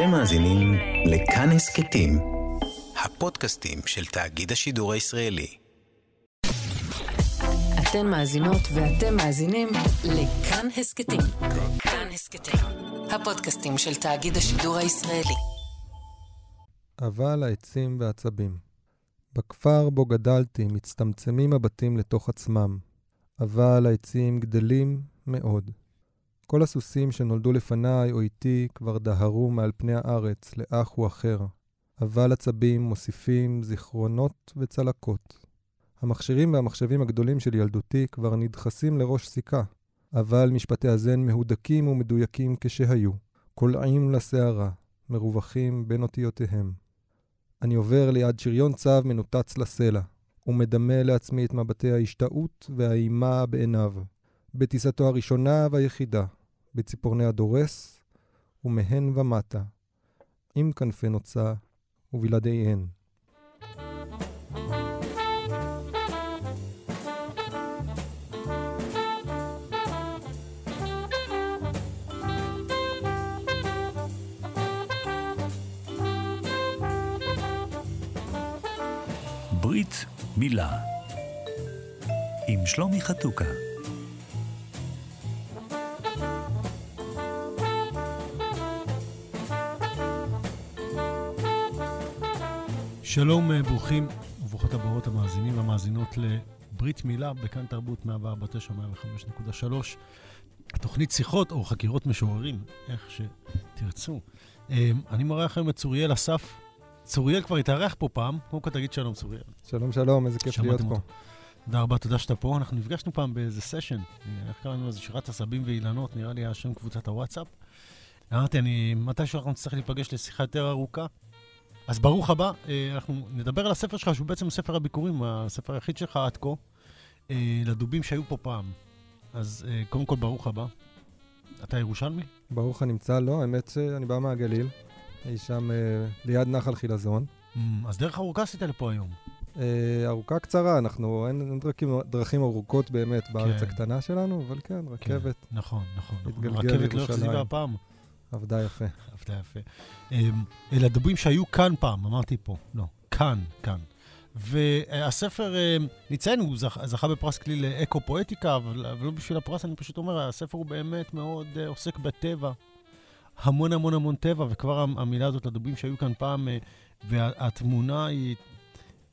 אתם מאזינים לכאן הסכתים, הפודקאסטים של תאגיד השידור הישראלי. אתן מאזינות ואתם מאזינים לכאן הסכתים. כאן הסכתים, הפודקאסטים של תאגיד השידור הישראלי. אבל העצים והעצבים. בכפר בו גדלתי מצטמצמים הבתים לתוך עצמם, אבל העצים גדלים מאוד. כל הסוסים שנולדו לפניי או איתי כבר דהרו מעל פני הארץ לאח או אחר, אבל עצבים מוסיפים זיכרונות וצלקות. המכשירים והמחשבים הגדולים של ילדותי כבר נדחסים לראש סיכה, אבל משפטי הזן מהודקים ומדויקים כשהיו, קולעים לסערה, מרווחים בין אותיותיהם. אני עובר ליד שריון צב מנותץ לסלע, ומדמה לעצמי את מבטי ההשתאות והאימה בעיניו, בטיסתו הראשונה והיחידה, בציפורני הדורס, ומהן ומטה, עם כנפי נוצה ובלעדיהן. ברית מילה עם שלומי חתוקה. שלום, אה, ברוכים וברוכות הבאות המאזינים והמאזינות לברית מילה בכאן תרבות 149 105.3. תוכנית שיחות או חקירות משוררים, איך שתרצו. אה, אני מראה לכם את צוריאל אסף. צוריאל כבר התארח פה פעם, קודם כל תגיד שלום, צוריאל. שלום, שלום, איזה כיף להיות פה. תודה רבה, תודה שאתה פה. אנחנו נפגשנו פעם באיזה סשן, איך קראנו לזה? שירת עשבים ואילנות, נראה לי היה שם קבוצת הוואטסאפ. אמרתי, אני, מתישהו אנחנו נצטרך להיפגש לשיחה יותר ארוכה. אז ברוך הבא, אה, אנחנו נדבר על הספר שלך, שהוא בעצם ספר הביקורים, הספר היחיד שלך עד כה, אה, לדובים שהיו פה פעם. אז אה, קודם כל, ברוך הבא. אתה ירושלמי? ברוך הנמצא, לא, האמת שאני בא מהגליל. אי שם ליד נחל חילזון. Mm, אז דרך ארוכה עשית לפה היום. ארוכה קצרה, אנחנו, אין דרכים, דרכים ארוכות באמת בארץ כן. הקטנה שלנו, אבל כן, רכבת. כן, נכון, נכון. נכון. רכבת לא החזירה הפעם. עבדה יפה. עבדה יפה. אמ, אלה הדברים שהיו כאן פעם, אמרתי פה. לא, כאן, כאן. והספר, אמ, נציין, הוא זכ, זכה בפרס כלי לאקו-פואטיקה, אבל, אבל לא בשביל הפרס, אני פשוט אומר, הספר הוא באמת מאוד uh, עוסק בטבע. המון המון המון טבע, וכבר המילה הזאת, לדובים שהיו כאן פעם, uh, והתמונה היא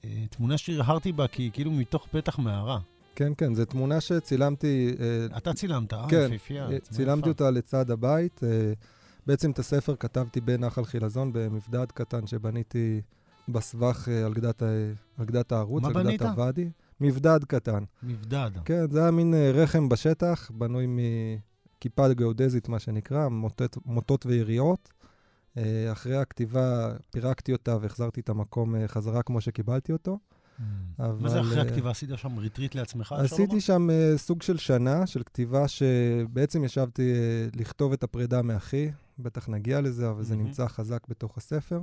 uh, תמונה שהרהרתי בה, כי היא כאילו מתוך פתח מערה. כן, כן, זו תמונה שצילמתי... אתה צילמת, אה? כן, יפיפייה. צילמתי אותה לצד הבית. בעצם את הספר כתבתי בנחל חילזון, במבדד קטן שבניתי בסבך אה, על גדת, על גדת הערוץ, על גדת הוואדי. מבדד קטן. מבדד. כן, זה היה מין אה, רחם בשטח, בנוי מכיפה גיאודזית, מה שנקרא, מוטות, מוטות ויריות. אה, אחרי הכתיבה פירקתי אותה והחזרתי את המקום חזרה כמו שקיבלתי אותו. אבל... מה זה אחרי הכתיבה? עשית שם retreat לעצמך? עשיתי שם סוג של שנה של כתיבה שבעצם ישבתי לכתוב את הפרידה מאחי, בטח נגיע לזה, אבל mm-hmm. זה נמצא חזק בתוך הספר.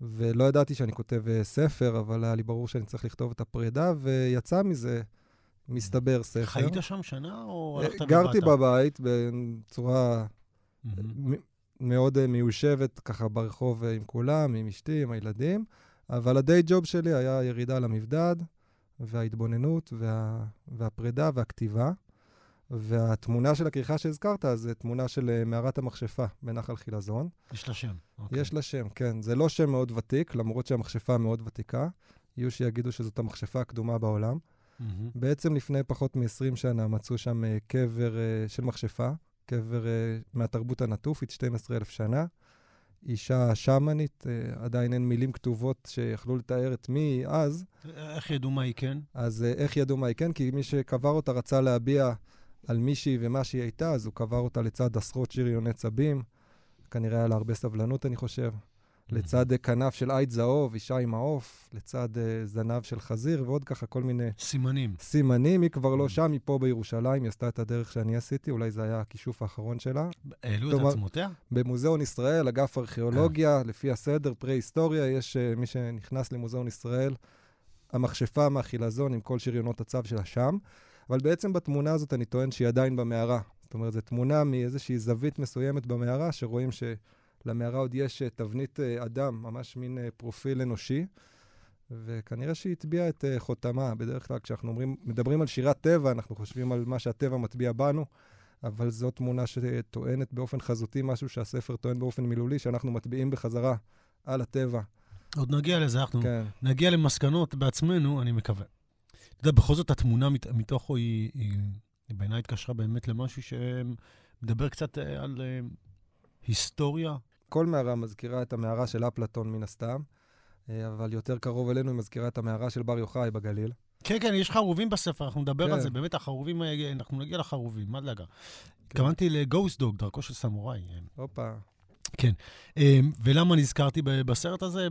ולא ידעתי שאני כותב uh, ספר, אבל היה לי ברור שאני צריך לכתוב את הפרידה, ויצא מזה, מסתבר, ספר. חיית שם שנה או הלכת ובאת? גרתי בבית בצורה mm-hmm. מאוד uh, מיושבת, ככה ברחוב עם כולם, עם אשתי, עם הילדים, אבל הדיי ג'וב שלי היה ירידה למבדד, וההתבוננות, וה, והפרידה והכתיבה. והתמונה של הכריכה שהזכרת, זה תמונה של אה, מערת המכשפה בנחל חילזון. יש לה שם. אוקיי. יש לה שם, כן. זה לא שם מאוד ותיק, למרות שהמכשפה מאוד ותיקה. יהיו שיגידו שזאת המכשפה הקדומה בעולם. Mm-hmm. בעצם לפני פחות מ-20 שנה מצאו שם uh, קבר uh, של מכשפה, קבר uh, מהתרבות הנטופית, 12,000 שנה. אישה שמאנית, uh, עדיין אין מילים כתובות שיכלו לתאר את מי אז. איך ידעו מה היא כן? אז uh, איך ידעו מה היא כן? כי מי שקבר אותה רצה להביע על מישהי ומה שהיא הייתה, אז הוא קבר אותה לצד עשרות שריוני צבים. כנראה היה לה הרבה סבלנות, אני חושב. Mm-hmm. לצד כנף של עית זהוב, אישה עם העוף, לצד uh, זנב של חזיר, ועוד ככה כל מיני... סימנים. סימנים, היא כבר לא mm-hmm. שם, היא פה בירושלים, היא עשתה את הדרך שאני עשיתי, אולי זה היה הכישוף האחרון שלה. העלו את עצמותיה? במוזיאון ישראל, אגף ארכיאולוגיה, כן. לפי הסדר, פרה-היסטוריה, יש uh, מי שנכנס למוזיאון ישראל, המכשפה מהחילזון עם כל שריונות הצו שלה שם. אבל בעצם בתמונה הזאת אני טוען שהיא עדיין במערה. זאת אומרת, זו תמונה מאיזושהי זווית מסוימת במערה, שרואים למערה עוד יש אה, תבנית אה, אדם, ממש מין אה, פרופיל אנושי, וכנראה שהיא הטביעה את חותמה. בדרך כלל כשאנחנו אומרים, מדברים על שירת טבע, אנחנו חושבים על מה שהטבע מטביע בנו, אבל זו תמונה שטוענת באופן חזותי משהו שהספר טוען באופן מילולי, שאנחנו מטביעים בחזרה על הטבע. עוד נגיע לזה, אנחנו כן, נגיע למסקנות בעצמנו, אני מקווה. אתה יודע, בכל זאת התמונה מת, מתוכו היא, היא, היא בעיניי התקשרה באמת למשהו שמדבר קצת אה, על אה, היסטוריה. כל מערה מזכירה את המערה של אפלטון מן הסתם, אה, אבל יותר קרוב אלינו היא מזכירה את המערה של בר יוחאי בגליל. כן, כן, יש חרובים בספר, אנחנו נדבר כן. על זה. באמת, החרובים, אנחנו נגיע לחרובים, מה דאגה. התכוונתי לגוסט דוג, דרכו של סמוראי. הופה, אה, ולמה נזכרתי בסרט הזה?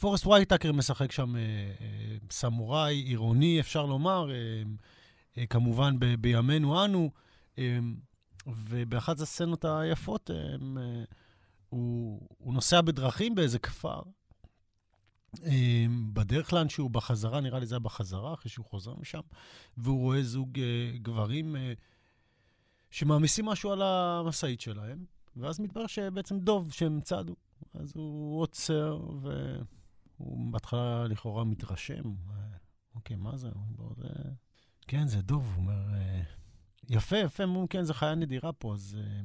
פורסט וייטאקר משחק שם אה, אה, סמוראי עירוני, אפשר לומר, אה, כמובן ב- בימינו אנו, ובאחת הסצנות היפות אה, הוא, הוא נוסע בדרכים באיזה כפר. בדרך לאנשהו, בחזרה, נראה לי זה היה בחזרה, אחרי שהוא חוזר משם, והוא רואה זוג גברים שמעמיסים משהו על המשאית שלהם, ואז מתברר שבעצם דוב שהם צעדו. אז הוא עוצר, והוא בהתחלה לכאורה מתרשם. אה, אוקיי, מה זה? אומר, "זה- כן, זה דוב. הוא אומר, אה, יפה, יפה, הם אומרים, כן, זו חיה נדירה פה, אז... אה,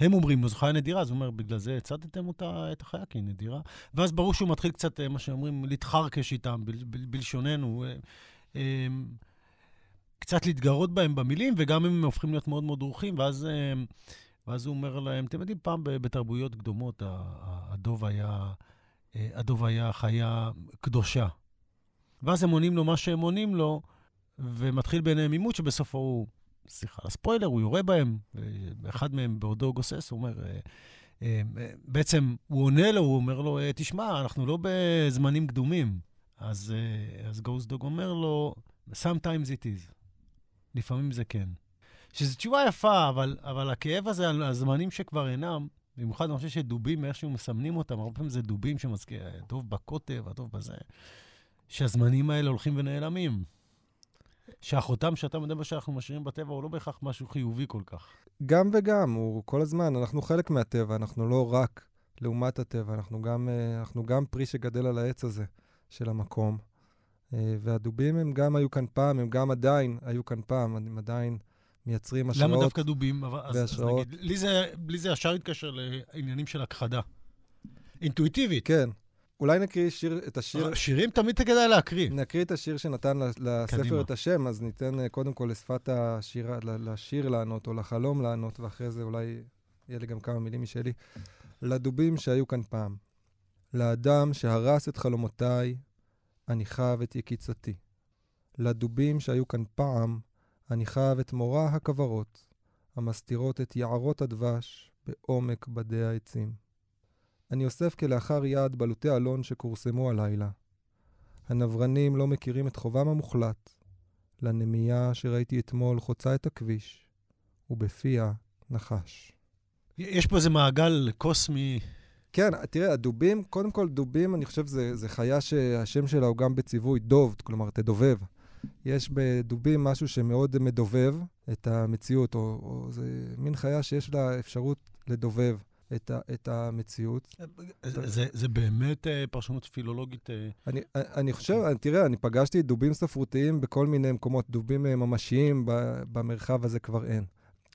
הם אומרים לו, זו חיה נדירה, אז הוא אומר, בגלל זה הצדתם אותה, את החיה, כי היא נדירה. ואז ברור שהוא מתחיל קצת, אה, מה שאומרים, להתחרקש איתם, בל, בל, בלשוננו. אה, אה, קצת להתגרות בהם במילים, וגם הם הופכים להיות מאוד מאוד דרוכים, ואז, אה, ואז הוא אומר להם, אתם יודעים, פעם בתרבויות קדומות, הדוב היה, אה, הדוב היה חיה קדושה. ואז הם עונים לו מה שהם עונים לו, ומתחיל ביניהם עימות שבסופו הוא, סליחה על הספוילר, הוא יורה בהם, ואחד מהם בעודו גוסס, הוא אומר, אה, אה, בעצם הוא עונה לו, הוא אומר לו, תשמע, אנחנו לא בזמנים קדומים. אז, אז גוסט דוג אומר לו, sometimes it is. לפעמים זה כן. שזו תשובה יפה, אבל, אבל הכאב הזה על הזמנים שכבר אינם, במיוחד אני חושב שדובים, מאיכשהו מסמנים אותם, הרבה פעמים זה דובים שמזכיר, הדוב בקוטב, הדוב בזה, שהזמנים האלה הולכים ונעלמים. שהחותם שאתה מדבר שאנחנו משאירים בטבע הוא לא בהכרח משהו חיובי כל כך. גם וגם, הוא כל הזמן, אנחנו חלק מהטבע, אנחנו לא רק לעומת הטבע, אנחנו גם, אה, אנחנו גם פרי שגדל על העץ הזה של המקום. אה, והדובים הם גם היו כאן פעם, הם גם עדיין היו כאן פעם, הם עדיין מייצרים השראות. למה דווקא דובים? והשראות. נגיד, לי זה, לי זה ישר התקשר לעניינים של הכחדה. אינטואיטיבית. כן. אולי נקריא שיר, את השיר, שירים תמיד כדאי להקריא. נקריא את השיר שנתן לספר קדימה. את השם, אז ניתן אה, קודם כל לשפת השיר, לשיר לענות, או לחלום לענות, ואחרי זה אולי יהיה לי גם כמה מילים משלי. לדובים שהיו כאן פעם. לאדם שהרס את חלומותיי, אני חב את יקיצתי. לדובים שהיו כאן פעם, אני חב את מורא הכוורות, המסתירות את יערות הדבש בעומק בדי העצים. אני אוסף כלאחר יד בלוטי אלון שכורסמו הלילה. הנברנים לא מכירים את חובם המוחלט לנמייה שראיתי אתמול חוצה את הכביש, ובפיה נחש. יש פה איזה מעגל קוסמי. כן, תראה, הדובים, קודם כל דובים, אני חושב זה, זה חיה שהשם שלה הוא גם בציווי דוב, כלומר תדובב. יש בדובים משהו שמאוד מדובב את המציאות, או, או זה מין חיה שיש לה אפשרות לדובב את, ה, את המציאות. זה, זה באמת אה, פרשנות פילולוגית. אה, אני, אני חושב, תראה, אני פגשתי דובים ספרותיים בכל מיני מקומות, דובים אה, ממשיים ב- במרחב הזה כבר אין.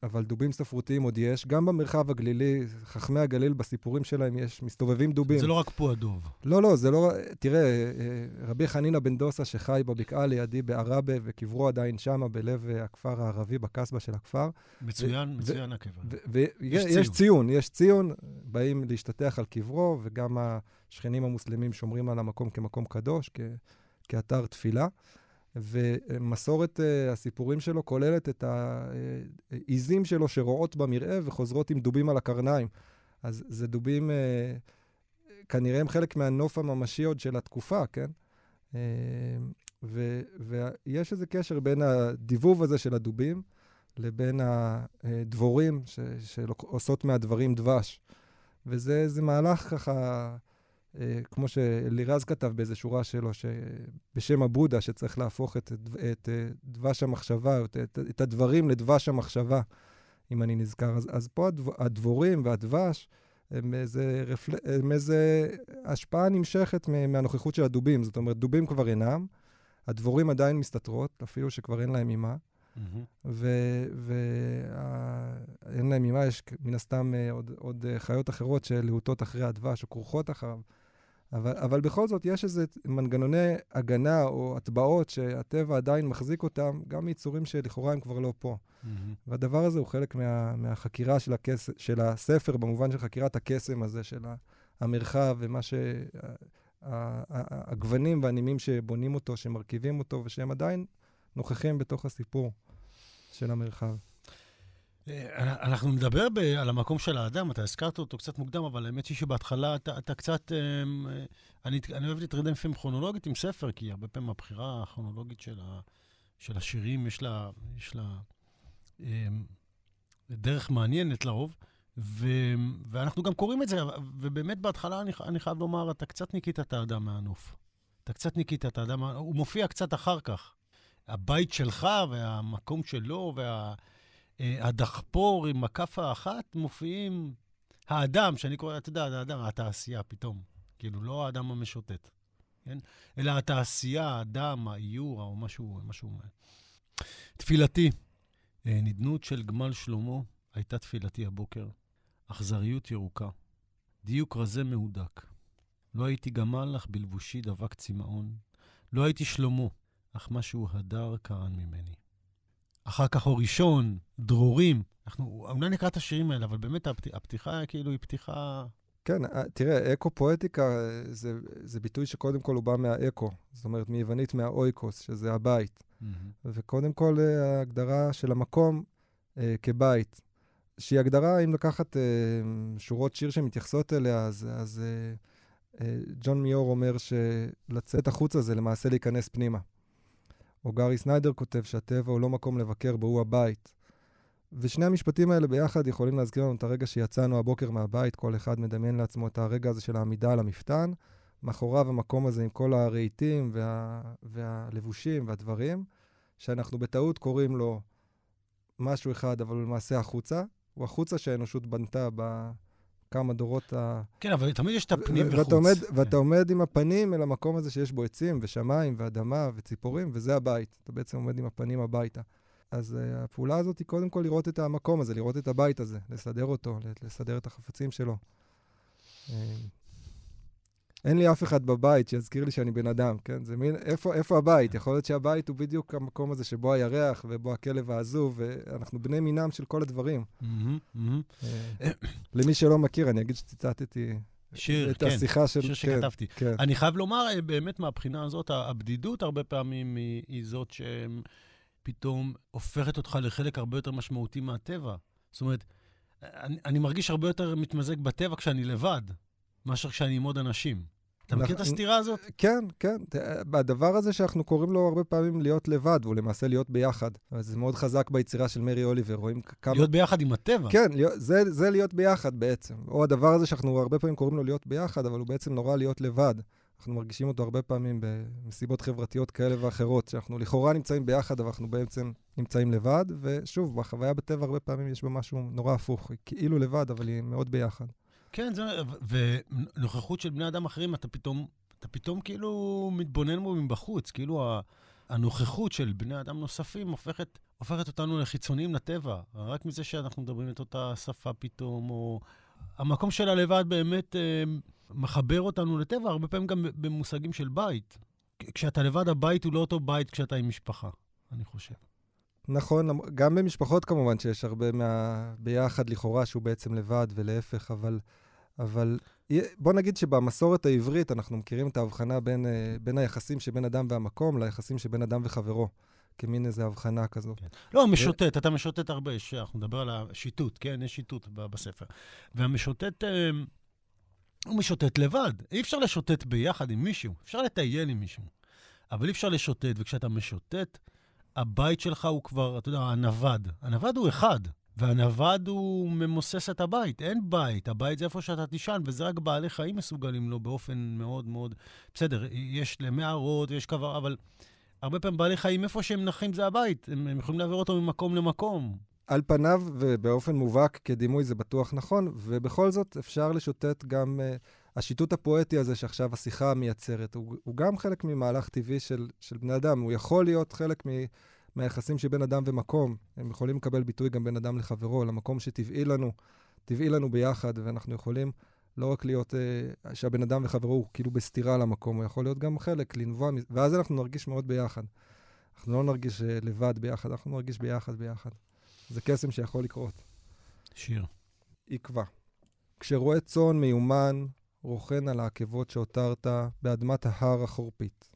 אבל דובים ספרותיים עוד יש, גם במרחב הגלילי, חכמי הגליל בסיפורים שלהם יש, מסתובבים דובים. זה לא רק פועדוב. לא, לא, זה לא... תראה, אה, רבי חנינא בן דוסה שחי בבקעה לידי בעראבה, וקברו עדיין שמה בלב אה, הכפר הערבי, בקסבה של הכפר. מצוין, ו- מצוין הקבר. ויש ציון. ציון, יש ציון, באים להשתטח על קברו, וגם השכנים המוסלמים שומרים על המקום כמקום קדוש, כ- כאתר תפילה. ומסורת uh, הסיפורים שלו כוללת את העיזים שלו שרועות במרעה וחוזרות עם דובים על הקרניים. אז זה דובים, uh, כנראה הם חלק מהנוף הממשי עוד של התקופה, כן? Uh, ו- ויש איזה קשר בין הדיבוב הזה של הדובים לבין הדבורים ש- שעושות מהדברים דבש. וזה מהלך ככה, אה, כמו שלירז כתב באיזה שורה שלו, בשם הבודה, שצריך להפוך את, את אה, דבש המחשבה, את, את, את הדברים לדבש המחשבה. אם אני נזכר. אז, אז פה הדב, הדבורים והדבש הם איזה, רפל... הם איזה השפעה נמשכת מהנוכחות של הדובים. זאת אומרת, דובים כבר אינם, הדבורים עדיין מסתתרות, אפילו שכבר אין להם אימה. Mm-hmm. ואין להם אימה, יש מן הסתם אה, עוד, עוד אה, חיות אחרות שלהוטות אחרי הדבש או כרוכות אחריו. אבל, אבל בכל זאת, יש איזה מנגנוני הגנה או הטבעות שהטבע עדיין מחזיק אותם, גם מיצורים שלכאורה הם כבר לא פה. Mm-hmm. והדבר הזה הוא חלק מה, מהחקירה של, הכס, של הספר, במובן של חקירת הקסם הזה, של המרחב ומה ש... הגוונים והנימים שבונים אותו, שמרכיבים אותו, ושהם עדיין נוכחים בתוך הסיפור של המרחב. אה, אנחנו נדבר ב, על המקום של האדם, אתה הזכרת אותו קצת מוקדם, אבל האמת היא שבהתחלה אתה, אתה קצת... אמ, אני, אני אוהב להתרדם לפעמים כרונולוגית עם ספר, כי הרבה פעמים הבחירה הכרונולוגית של, ה, של השירים, יש לה, יש לה דרך מעניינת לרוב, ו, ואנחנו גם קוראים את זה, ובאמת בהתחלה אני, אני חייב לומר, אתה קצת ניקית את האדם מהנוף. אתה קצת ניקית את האדם, הוא מופיע קצת אחר כך. הבית שלך והמקום שלו והדחפור עם הכאפה האחת מופיעים האדם, שאני קורא, אתה יודע, האדם, התעשייה פתאום. כאילו, לא האדם המשוטט, כן? אלא התעשייה, האדם, האיור, או משהו, משהו... תפילתי, אה, נדנות של גמל שלמה הייתה תפילתי הבוקר. אכזריות ירוקה, דיוק רזה מהודק. לא הייתי גמל, אך בלבושי דבק צמאון. לא הייתי שלמה, אך משהו הדר קרן ממני. אחר כך אור ראשון, דרורים. אנחנו אולי נקרא את השירים האלה, אבל באמת הפת... הפתיחה כאילו היא פתיחה... כן, אה, תראה, אקו-פואטיקה אה, זה, זה ביטוי שקודם כל הוא בא מהאקו, זאת אומרת מיוונית מהאויקוס, שזה הבית. Mm-hmm. וקודם כל אה, ההגדרה של המקום אה, כבית, שהיא הגדרה, אם לקחת אה, שורות שיר שמתייחסות אליה, אז, אז אה, אה, ג'ון מיור אומר שלצאת החוצה זה למעשה להיכנס פנימה. או גארי סניידר כותב שהטבע הוא לא מקום לבקר בו, הוא הבית. ושני המשפטים האלה ביחד יכולים להזכיר לנו את הרגע שיצאנו הבוקר מהבית, כל אחד מדמיין לעצמו את הרגע הזה של העמידה על המפתן, מאחוריו המקום הזה עם כל הרהיטים וה, והלבושים והדברים, שאנחנו בטעות קוראים לו משהו אחד, אבל למעשה החוצה. הוא החוצה שהאנושות בנתה בכמה דורות ה... כן, אבל תמיד יש את הפנים וחוץ. ואתה עומד, כן. ואתה עומד עם הפנים אל המקום הזה שיש בו עצים ושמיים ואדמה וציפורים, וזה הבית. אתה בעצם עומד עם הפנים הביתה. אז uh, הפעולה הזאת היא קודם כל לראות את המקום הזה, לראות את הבית הזה, לסדר אותו, לסדר את החפצים שלו. אין לי אף אחד בבית שיזכיר לי שאני בן אדם, כן? זה מין, איפה, איפה הבית? יכול להיות שהבית הוא בדיוק המקום הזה שבו הירח ובו הכלב העזוב, ואנחנו בני מינם של כל הדברים. אה, למי שלא מכיר, אני אגיד שציטטתי שיר, את כן, השיחה של... שיר שכתבתי. כן, כן. אני חייב לומר, אה, באמת מהבחינה הזאת, הבדידות הרבה פעמים היא, היא זאת שפתאום הופכת אותך לחלק הרבה יותר משמעותי מהטבע. זאת אומרת, אני, אני מרגיש הרבה יותר מתמזג בטבע כשאני לבד. מאשר כשאני עם עוד אנשים. אתה מכיר את הסתירה הזאת? כן, כן. הדבר הזה שאנחנו קוראים לו הרבה פעמים להיות לבד, והוא למעשה להיות ביחד. זה מאוד חזק ביצירה של מרי אוליבר, רואים כמה... להיות ביחד עם הטבע. כן, זה, זה להיות ביחד בעצם. או הדבר הזה שאנחנו הרבה פעמים קוראים לו להיות ביחד, אבל הוא בעצם נורא להיות לבד. אנחנו מרגישים אותו הרבה פעמים במסיבות חברתיות כאלה ואחרות, שאנחנו לכאורה נמצאים ביחד, אבל אנחנו בעצם נמצאים לבד, ושוב, בחוויה בטבע הרבה פעמים יש בה משהו נורא הפוך. היא כאילו לבד, אבל היא מאוד ביחד. כן, זה, ונוכחות של בני אדם אחרים, אתה פתאום, אתה פתאום כאילו מתבונן בו מבחוץ, כאילו הנוכחות של בני אדם נוספים הופכת, הופכת אותנו לחיצוניים לטבע, רק מזה שאנחנו מדברים את אותה שפה פתאום, או... המקום של הלבד באמת אה, מחבר אותנו לטבע, הרבה פעמים גם במושגים של בית. כשאתה לבד, הבית הוא לא אותו בית כשאתה עם משפחה, אני חושב. נכון, גם במשפחות כמובן שיש הרבה מה... ביחד לכאורה שהוא בעצם לבד ולהפך, אבל, אבל בוא נגיד שבמסורת העברית אנחנו מכירים את ההבחנה בין, אה, בין היחסים שבין אדם והמקום ליחסים שבין אדם וחברו. כמין איזו הבחנה כזו. כן. לא, משוטט. אתה משוטט הרבה, אנחנו נדבר על השיטוט, כן? יש שיטוט בספר. והמשוטט, אה, הוא משוטט לבד. אי אפשר לשוטט ביחד עם מישהו, אפשר לטייל עם מישהו. אבל אי אפשר לשוטט, וכשאתה משוטט, הבית שלך הוא כבר, אתה יודע, הנווד. הנווד הוא אחד, והנווד הוא ממוסס את הבית. אין בית, הבית זה איפה שאתה תישן, וזה רק בעלי חיים מסוגלים לו באופן מאוד מאוד... בסדר, יש למערות ויש קו... אבל הרבה פעמים בעלי חיים, איפה שהם נחים זה הבית. הם, הם יכולים להעביר אותו ממקום למקום. על פניו ובאופן מובהק כדימוי זה בטוח נכון, ובכל זאת אפשר לשוטט גם... Uh, השיטוט הפואטי הזה שעכשיו השיחה מייצרת, הוא, הוא גם חלק ממהלך טבעי של, של בני אדם. הוא יכול להיות חלק מ, מהיחסים שבין אדם ומקום. הם יכולים לקבל ביטוי גם בין אדם לחברו, למקום שטבעי לנו, טבעי לנו ביחד, ואנחנו יכולים לא רק להיות, uh, שהבן אדם וחברו הוא כאילו בסתירה למקום, הוא יכול להיות גם חלק, לנבוע, ואז אנחנו נרגיש מאוד ביחד. אנחנו לא נרגיש uh, לבד ביחד, אנחנו נרגיש ביחד ביחד. זה קסם שיכול לקרות. שיר. עקבה. כשרועה צאן מיומן, רוכן על העקבות שהותרת באדמת ההר החורפית.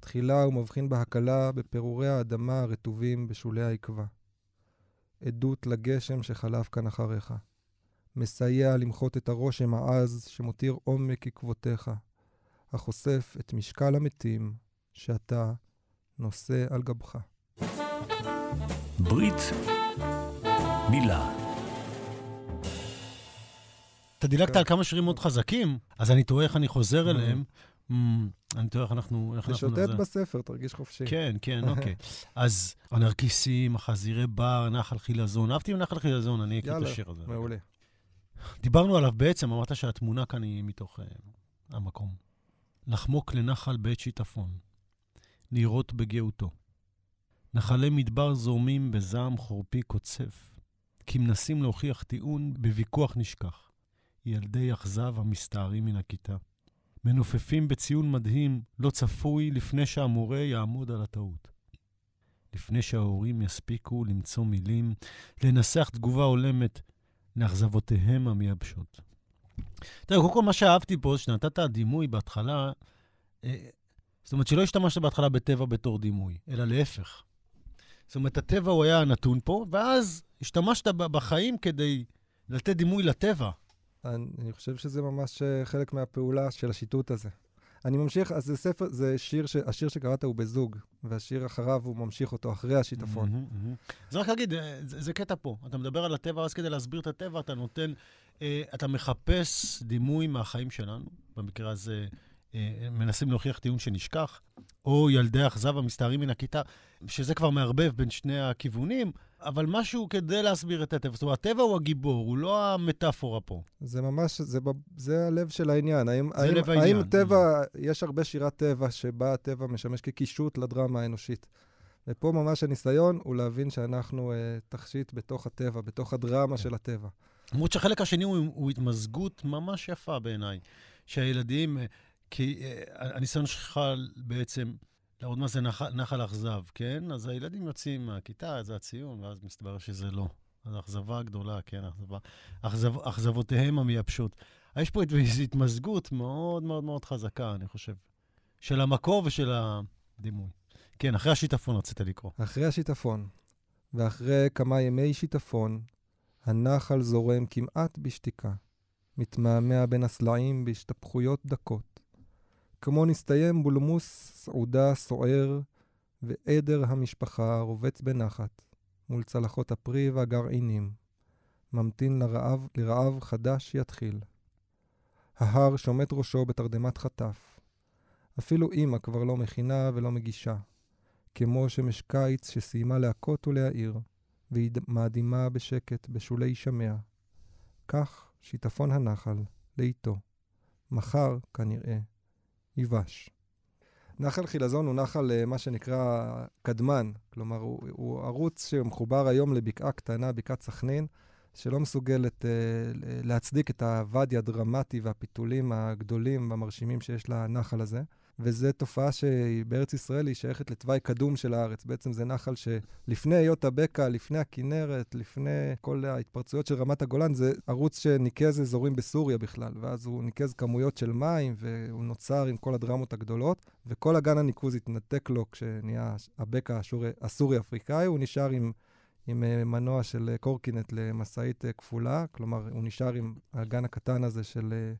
תחילה הוא מבחין בהקלה בפירורי האדמה הרטובים בשולי העקבה. עדות לגשם שחלף כאן אחריך. מסייע למחות את הרושם העז שמותיר עומק עקבותיך, החושף את משקל המתים שאתה נושא על גבך. ברית מילה אתה דילגת על כמה שירים מאוד חזקים, אז אני תוהה איך אני חוזר אליהם. אני תוהה איך אנחנו... תשוטט בספר, תרגיש חופשי. כן, כן, אוקיי. אז הנרקיסים, החזירי בר, נחל חילזון. אהבתי עם נחל חילזון, אני אקריא את השיר הזה. מעולה. דיברנו עליו בעצם, אמרת שהתמונה כאן היא מתוך המקום. לחמוק לנחל בעת שיטפון, לירות בגאותו. נחלי מדבר זורמים בזעם חורפי קוצף, כי מנסים להוכיח טיעון בוויכוח נשכח. ילדי אכזב המסתערים מן הכיתה. מנופפים בציון מדהים, לא צפוי, לפני שהמורה יעמוד על הטעות. לפני שההורים יספיקו למצוא מילים, לנסח תגובה הולמת לאכזבותיהם המייבשות. תראה, קודם כל מה שאהבתי פה, שנתת דימוי בהתחלה, אה, זאת אומרת שלא השתמשת בהתחלה בטבע בתור דימוי, אלא להפך. זאת אומרת, הטבע הוא היה הנתון פה, ואז השתמשת בחיים כדי לתת דימוי לטבע. אני, חושב שזה ממש אה, חלק מהפעולה של השיטוט הזה. אני ממשיך, אז זה ספר, זה שיר, ש, השיר שקראת הוא בזוג, והשיר אחריו הוא ממשיך אותו אחרי השיטפון. Mm-hmm, mm-hmm. אז רק להגיד, אה, זה, זה קטע פה. אתה מדבר על הטבע, אז כדי להסביר את הטבע, אתה נותן, אה, אתה מחפש דימוי מהחיים שלנו, במקרה הזה מנסים להוכיח טיעון שנשכח, או ילדי אכזב המסתערים מן הכיתה, שזה כבר מערבב בין שני הכיוונים, אבל משהו כדי להסביר את הטבע. זאת אומרת, הטבע הוא הגיבור, הוא לא המטאפורה פה. זה ממש, זה, זה הלב של העניין. האם, זה האם, לב העניין. האם טבע, יש הרבה שירת טבע שבה הטבע משמש כקישוט לדרמה האנושית. ופה ממש הניסיון הוא להבין שאנחנו uh, תכשיט בתוך הטבע, בתוך הדרמה כן. של הטבע. למרות שהחלק השני הוא, הוא התמזגות ממש יפה בעיניי. שהילדים, כי uh, הניסיון שלך בעצם להראות מה זה נחל, אכזב, כן? אז הילדים יוצאים מהכיתה, זה הציון, ואז מסתבר שזה לא. אז האכזבה הגדולה, כן, אכזבה. אכזב, אכזבותיהם המייבשות. יש פה איזו התמזגות מאוד מאוד מאוד חזקה, אני חושב, של המקור ושל הדימוי. כן, אחרי השיטפון רצית לקרוא. אחרי השיטפון, ואחרי כמה ימי שיטפון, הנחל זורם כמעט בשתיקה, מתמהמה בין הסלעים בהשתפכויות דקות. כמו נסתיים בולמוס סעודה סוער, ועדר המשפחה רובץ בנחת, מול צלחות הפרי והגרעינים. ממתין לרעב, לרעב חדש יתחיל. ההר שומט ראשו בתרדמת חטף. אפילו אמא כבר לא מכינה ולא מגישה, כמו שמש קיץ שסיימה להכות ולהעיר, והיא מאדימה בשקט בשולי שמע. כך שיטפון הנחל, לאיתו. מחר, כנראה, ייבש. נחל חילזון הוא נחל, אה, מה שנקרא, קדמן. כלומר, הוא, הוא ערוץ שמחובר היום לבקעה קטנה, בקעת סכנין, שלא מסוגלת uh, להצדיק את הוואדי הדרמטי והפיתולים הגדולים והמרשימים שיש לנחל הזה. וזו תופעה שבארץ ישראל היא שייכת לתוואי קדום של הארץ. בעצם זה נחל שלפני היות הבקע, לפני הכינרת, לפני כל ההתפרצויות של רמת הגולן, זה ערוץ שניקז אזורים בסוריה בכלל, ואז הוא ניקז כמויות של מים, והוא נוצר עם כל הדרמות הגדולות, וכל אגן הניקוז התנתק לו כשנהיה הבקע הסורי-אפריקאי, הוא נשאר עם... עם אה, מנוע של אה, קורקינט למשאית אה, כפולה, כלומר, הוא נשאר עם האגן הקטן הזה של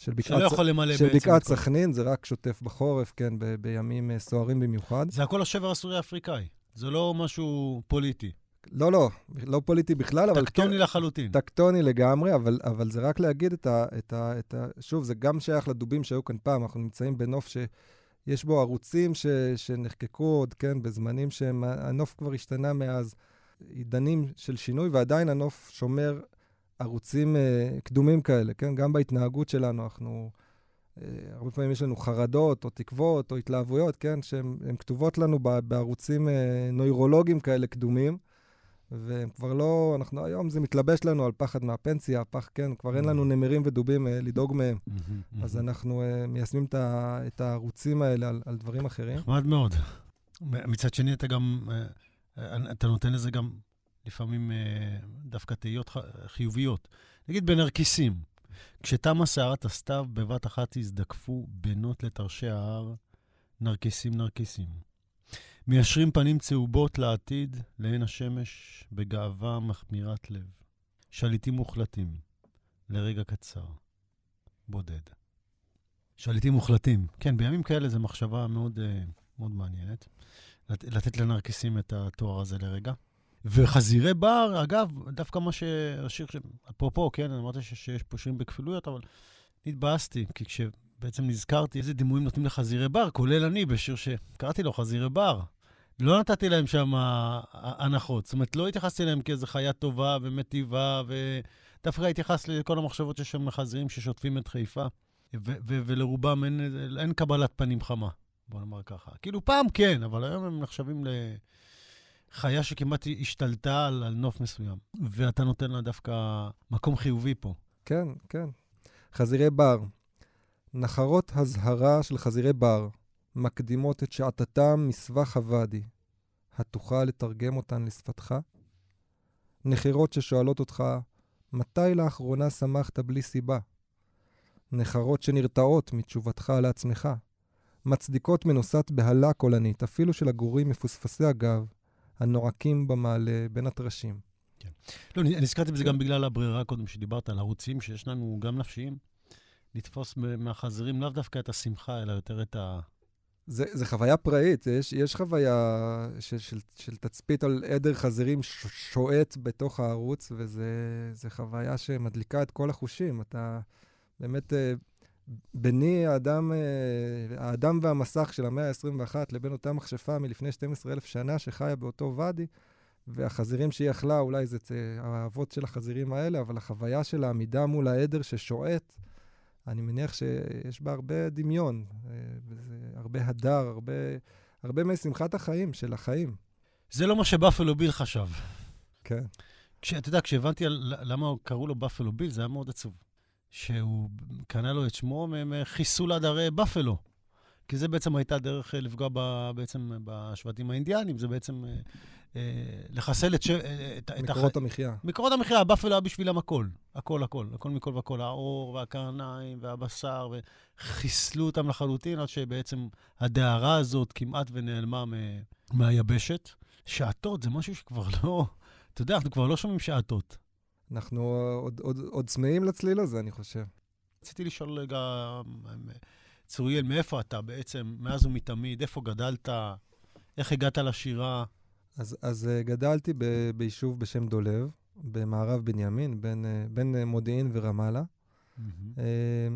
של בקעת, שלא יכול למלא של בקעת סכנין, זה רק שוטף בחורף, כן, ב- בימים uh, סוערים במיוחד. זה הכל השבר הסורי-אפריקאי, זה לא משהו פוליטי. לא, לא, לא פוליטי בכלל, אבל... טקטוני כן, לחלוטין. טקטוני לגמרי, אבל, אבל זה רק להגיד את ה, את, ה, את ה... שוב, זה גם שייך לדובים שהיו כאן פעם, אנחנו נמצאים בנוף שיש בו ערוצים ש, שנחקקו עוד, כן, בזמנים שהנוף כבר השתנה מאז. עידנים של שינוי, ועדיין הנוף שומר ערוצים uh, קדומים כאלה, כן? גם בהתנהגות שלנו, אנחנו... Uh, הרבה פעמים יש לנו חרדות, או תקוות, או התלהבויות, כן? שהן כתובות לנו בערוצים uh, נוירולוגיים כאלה קדומים. והם כבר לא, אנחנו היום זה מתלבש לנו על פחד מהפנסיה, פח, כן, כבר אין לנו נמרים ודובים uh, לדאוג מהם. אז אנחנו uh, מיישמים את, ה, את הערוצים האלה על, על דברים אחרים. נחמד מאוד. מצד שני, אתה גם, uh, אתה נותן לזה גם לפעמים uh, דווקא תהיות חיוביות. נגיד בנרקיסים, כשתמה סערת הסתיו, בבת אחת הזדקפו בנות לטרשי ההר, נרקיסים נרקיסים. מיישרים פנים צהובות לעתיד, לעין השמש, בגאווה מחמירת לב. שליטים מוחלטים, לרגע קצר, בודד. שליטים מוחלטים. כן, בימים כאלה זו מחשבה מאוד, אה, מאוד מעניינת. לת, לתת לנרקיסים את התואר הזה לרגע. וחזירי בר, אגב, דווקא מה שהשיר. אפרופו, כן, אני אמרתי שיש פה שירים בכפילויות, אבל התבאסתי, כי כשבעצם נזכרתי איזה דימויים נותנים לחזירי בר, כולל אני בשיר שקראתי לו חזירי בר. לא נתתי להם שם הנחות. זאת אומרת, לא התייחסתי אליהם כאיזו חיה טובה ומטיבה, ודווקא התייחסתי לכל המחשבות שיש שם לחזירים ששוטפים את חיפה, ולרובם אין, אין קבלת פנים חמה, בוא נאמר ככה. כאילו, פעם כן, אבל היום הם נחשבים לחיה שכמעט השתלטה על, על נוף מסוים, ואתה נותן לה דווקא מקום חיובי פה. כן, כן. חזירי בר. נחרות הזהרה של חזירי בר. מקדימות את שעתתם מסבך הוואדי. התוכל לתרגם אותן לשפתך? נחירות ששואלות אותך, מתי לאחרונה שמחת בלי סיבה? נחרות שנרתעות מתשובתך לעצמך. מצדיקות מנוסת בהלה קולנית, אפילו של הגורים מפוספסי הגב, הנועקים במעלה בין הטרשים. כן. לא, נזכרתי בזה גם בגלל הברירה קודם שדיברת על ערוצים שיש לנו גם נפשיים. לתפוס מהחזירים לאו דווקא את השמחה, אלא יותר את ה... זה, זה חוויה פראית, יש, יש חוויה של, של, של תצפית על עדר חזירים שועט בתוך הערוץ, וזו חוויה שמדליקה את כל החושים. אתה באמת, אה, ביני האדם, אה, האדם והמסך של המאה ה-21 לבין אותה מכשפה מלפני 12,000 שנה שחיה באותו ואדי, והחזירים שהיא אכלה, אולי זה האבות של החזירים האלה, אבל החוויה של העמידה מול העדר ששועט, אני מניח שיש בה הרבה דמיון, אה, הרבה הדר, הרבה, הרבה משמחת החיים, של החיים. זה לא מה שבאפלו ביל חשב. כן. אתה יודע, כשהבנתי על למה קראו לו באפלו ביל, זה היה מאוד עצוב. שהוא קנה לו את שמו מחיסול עד הרי באפלו. כי זה בעצם הייתה דרך אה, לפגוע ב, בעצם בשבטים האינדיאנים, זה בעצם אה, אה, לחסל את... ש... את מקורות הח... המחיה. מקורות המחיה, הבאפל היה בשבילם הכל. הכל, הכל. הכל מכל וכל. האור והקרניים והבשר, וחיסלו אותם לחלוטין, עד שבעצם הדהרה הזאת כמעט ונעלמה מ... מהיבשת. שעתות זה משהו שכבר לא... אתה יודע, אנחנו כבר לא שומעים שעתות. אנחנו עוד, עוד, עוד צמאים לצליל הזה, אני חושב. רציתי לשאול רגע, צוריאל, מאיפה אתה בעצם, מאז ומתמיד, איפה גדלת, איך הגעת לשירה? אז, אז uh, גדלתי ב, ביישוב בשם דולב, במערב בנימין, בין, uh, בין uh, מודיעין ורמאללה. Mm-hmm.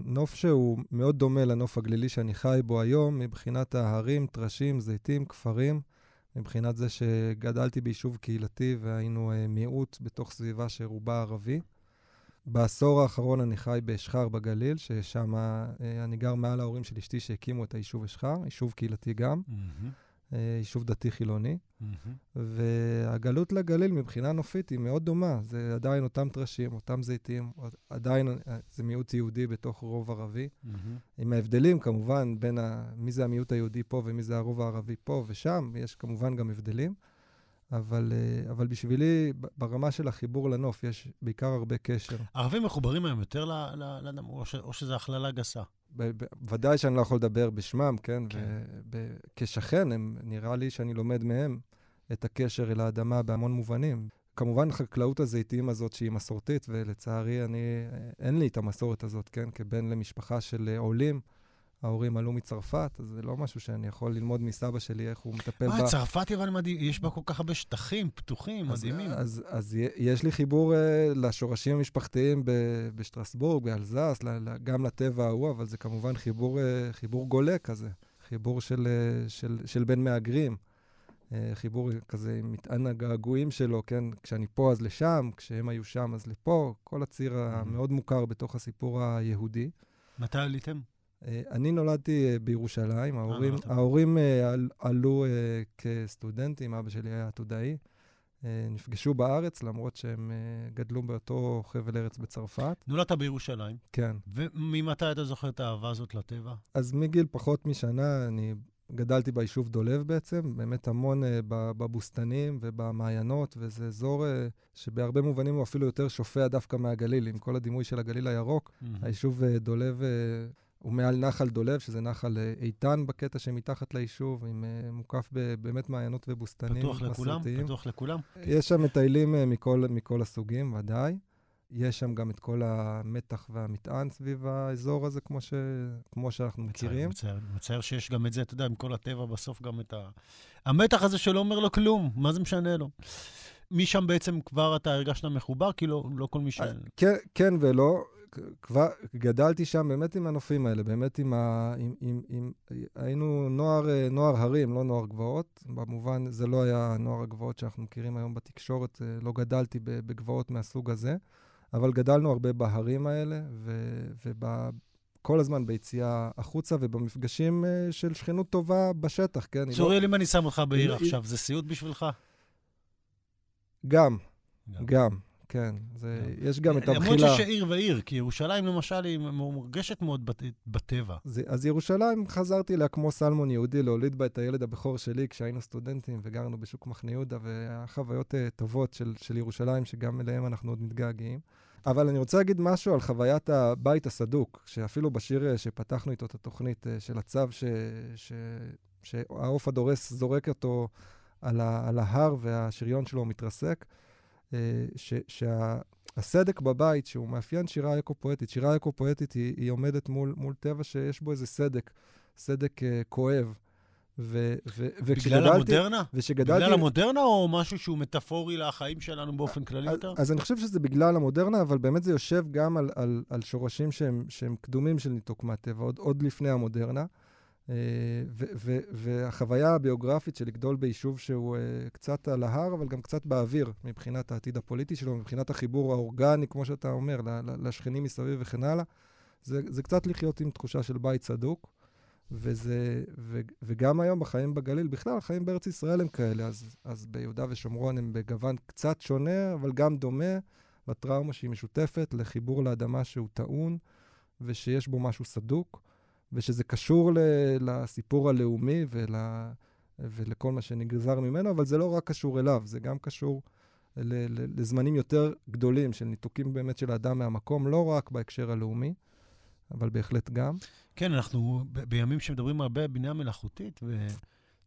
נוף שהוא מאוד דומה לנוף הגלילי שאני חי בו היום, מבחינת ההרים, טרשים, זיתים, כפרים, מבחינת זה שגדלתי ביישוב קהילתי והיינו uh, מיעוט בתוך סביבה שרובה ערבי. בעשור האחרון אני חי באשחר בגליל, ששם uh, אני גר מעל ההורים של אשתי שהקימו את היישוב אשחר, יישוב קהילתי גם. Mm-hmm. אה, יישוב דתי-חילוני. Mm-hmm. והגלות לגליל מבחינה נופית היא מאוד דומה. זה עדיין אותם טרשים, אותם זיתים, עדיין אה, זה מיעוט יהודי בתוך רוב ערבי. Mm-hmm. עם ההבדלים, כמובן, בין ה... מי זה המיעוט היהודי פה ומי זה הרוב הערבי פה ושם, יש כמובן גם הבדלים. אבל, אה, אבל בשבילי, ברמה של החיבור לנוף, יש בעיקר הרבה קשר. ערבים מחוברים היום יותר לאדם, או, או שזו הכללה גסה? ודאי שאני לא יכול לדבר בשמם, כן? כן. וכשכן, הם, נראה לי שאני לומד מהם את הקשר אל האדמה בהמון מובנים. כמובן, חקלאות הזיתים הזאת שהיא מסורתית, ולצערי, אני, אין לי את המסורת הזאת, כן? כבן למשפחה של עולים. ההורים עלו מצרפת, אז זה לא משהו שאני יכול ללמוד מסבא שלי, איך הוא מטפל בה. צרפת אבל מדהים, יש בה כל כך הרבה שטחים פתוחים, אז, מדהימים. אז, אז, אז יש לי חיבור uh, לשורשים המשפחתיים בשטרסבורג, באלזס, גם לטבע ההוא, אבל זה כמובן חיבור, uh, חיבור גולה כזה, חיבור של, uh, של, של בין מהגרים. Uh, אה, חיבור כזה עם מטען הגעגועים שלו, כן? כשאני פה אז לשם, כשהם היו שם אז לפה, כל הציר המאוד מוכר בתוך הסיפור היהודי. מתי עליתם? אה, אני נולדתי אה, בירושלים, ההורים, נולדת. ההורים אה, על- עלו אה, כסטודנטים, אבא שלי היה עתודאי. אה, נפגשו בארץ, למרות שהם אה, גדלו באותו חבל ארץ בצרפת. נולדת בירושלים, כן. וממתי אתה זוכר את האהבה הזאת לטבע? אז מגיל פחות משנה, אני גדלתי ביישוב דולב בעצם, באמת המון אה, בבוסתנים ובמעיינות, וזה אזור אה, שבהרבה מובנים הוא אפילו יותר שופע דווקא מהגליל, עם כל הדימוי של הגליל הירוק. היישוב אה, דולב אה, הוא מעל נחל דולב, שזה נחל אה, איתן בקטע שמתחת ליישוב, עם אה, מוקף ב- באמת מעיינות ובוסתנים פתוח לכולם? מסורתיים. פתוח לכולם? יש שם מטיילים אה, מכל, מכל הסוגים, ודאי. יש שם גם את כל המתח והמטען סביב האזור הזה, כמו, ש... כמו שאנחנו מכירים. מצער, מצער, מצער שיש גם את זה, אתה יודע, עם כל הטבע בסוף גם את ה... המתח הזה שלא אומר לו כלום, מה זה משנה לו? משם בעצם כבר אתה הרגשת מחובר? כי לא, לא כל מי ש... כן, כן ולא. כבר גדלתי שם באמת עם הנופים האלה, באמת עם ה... עם, עם, עם... היינו נוער, אה, נוער הרים, לא נוער גבעות. במובן, זה לא היה נוער הגבעות שאנחנו מכירים היום בתקשורת, אה, לא גדלתי בגבעות מהסוג הזה, אבל גדלנו הרבה בהרים האלה, ו... וב... כל הזמן ביציאה החוצה ובמפגשים אה, של שכנות טובה בשטח, כן? לא- צוריאל, אם אני שם אותך בעיר עכשיו, זה סיוט בשבילך? גם, גם, כן. זה, יש גם את למרות הבחילה. שיש עיר ועיר, כי ירושלים למשל היא מורגשת מאוד בת- בטבע. זה, אז ירושלים, חזרתי אליה כמו סלמון יהודי, להוליד בה את הילד הבכור שלי כשהיינו סטודנטים וגרנו בשוק מחנה יהודה, והיה חוויות uh, טובות של, של ירושלים, שגם אליהם אנחנו עוד מתגעגעים. אבל אני רוצה להגיד משהו על חוויית הבית הסדוק, שאפילו בשיר אה, שפתחנו איתו את התוכנית אה, של הצו, ש, ש, שהעוף הדורס זורק אותו על, ה, על ההר והשריון שלו מתרסק, ש, שה... הסדק בבית, שהוא מאפיין שירה אקו-פואטית, שירה אקו-פואטית היא, היא עומדת מול, מול טבע שיש בו איזה סדק, סדק uh, כואב. ו, ו, בגלל המודרנה? וכשגדלתי... בגלל המודרנה או משהו שהוא מטאפורי לחיים שלנו באופן כללי אז, יותר? אז אני חושב שזה בגלל המודרנה, אבל באמת זה יושב גם על, על, על שורשים שהם, שהם קדומים של ניתוק מהטבע, עוד, עוד לפני המודרנה. אה, והחוויה הביוגרפית של לגדול ביישוב שהוא אה, קצת על ההר, אבל גם קצת באוויר, מבחינת העתיד הפוליטי שלו, מבחינת החיבור האורגני, כמו שאתה אומר, לשכנים מסביב וכן הלאה, זה, זה קצת לחיות עם תחושה של בית סדוק. וזה, ו, וגם היום בחיים בגליל, בכלל, החיים בארץ ישראל הם כאלה, אז, אז ביהודה ושומרון הם בגוון קצת שונה, אבל גם דומה לטראומה שהיא משותפת, לחיבור לאדמה שהוא טעון, ושיש בו משהו סדוק, ושזה קשור ל, לסיפור הלאומי ול, ולכל מה שנגזר ממנו, אבל זה לא רק קשור אליו, זה גם קשור ל, ל, לזמנים יותר גדולים של ניתוקים באמת של האדם מהמקום, לא רק בהקשר הלאומי, אבל בהחלט גם. כן, אנחנו בימים שמדברים הרבה על בינה מלאכותית, ו...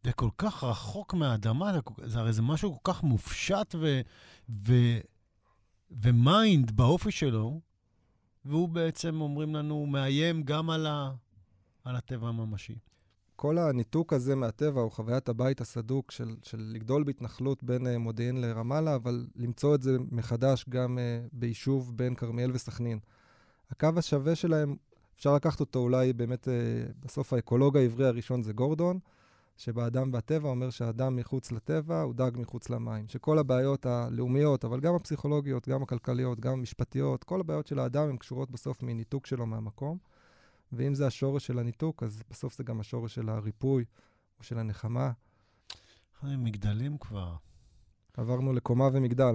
זה כל כך רחוק מהאדמה, זה, זה הרי זה משהו כל כך מופשט ו... ו... ו mind באופי שלו, והוא בעצם, אומרים לנו, מאיים גם על, ה... על הטבע הממשי. כל הניתוק הזה מהטבע, או חוויית הבית הסדוק של, של לגדול בהתנחלות בין uh, מודיעין לרמאללה, אבל למצוא את זה מחדש גם uh, ביישוב בין כרמיאל וסכנין. הקו השווה שלהם, אפשר לקחת אותו אולי באמת, uh, בסוף האקולוג העברי הראשון זה גורדון, שבאדם והטבע אומר שהאדם מחוץ לטבע הוא דג מחוץ למים. שכל הבעיות הלאומיות, אבל גם הפסיכולוגיות, גם הכלכליות, גם המשפטיות, כל הבעיות של האדם הן קשורות בסוף מניתוק שלו מהמקום. ואם זה השורש של הניתוק, אז בסוף זה גם השורש של הריפוי או של הנחמה. אחרי מגדלים כבר. עברנו לקומה ומגדל.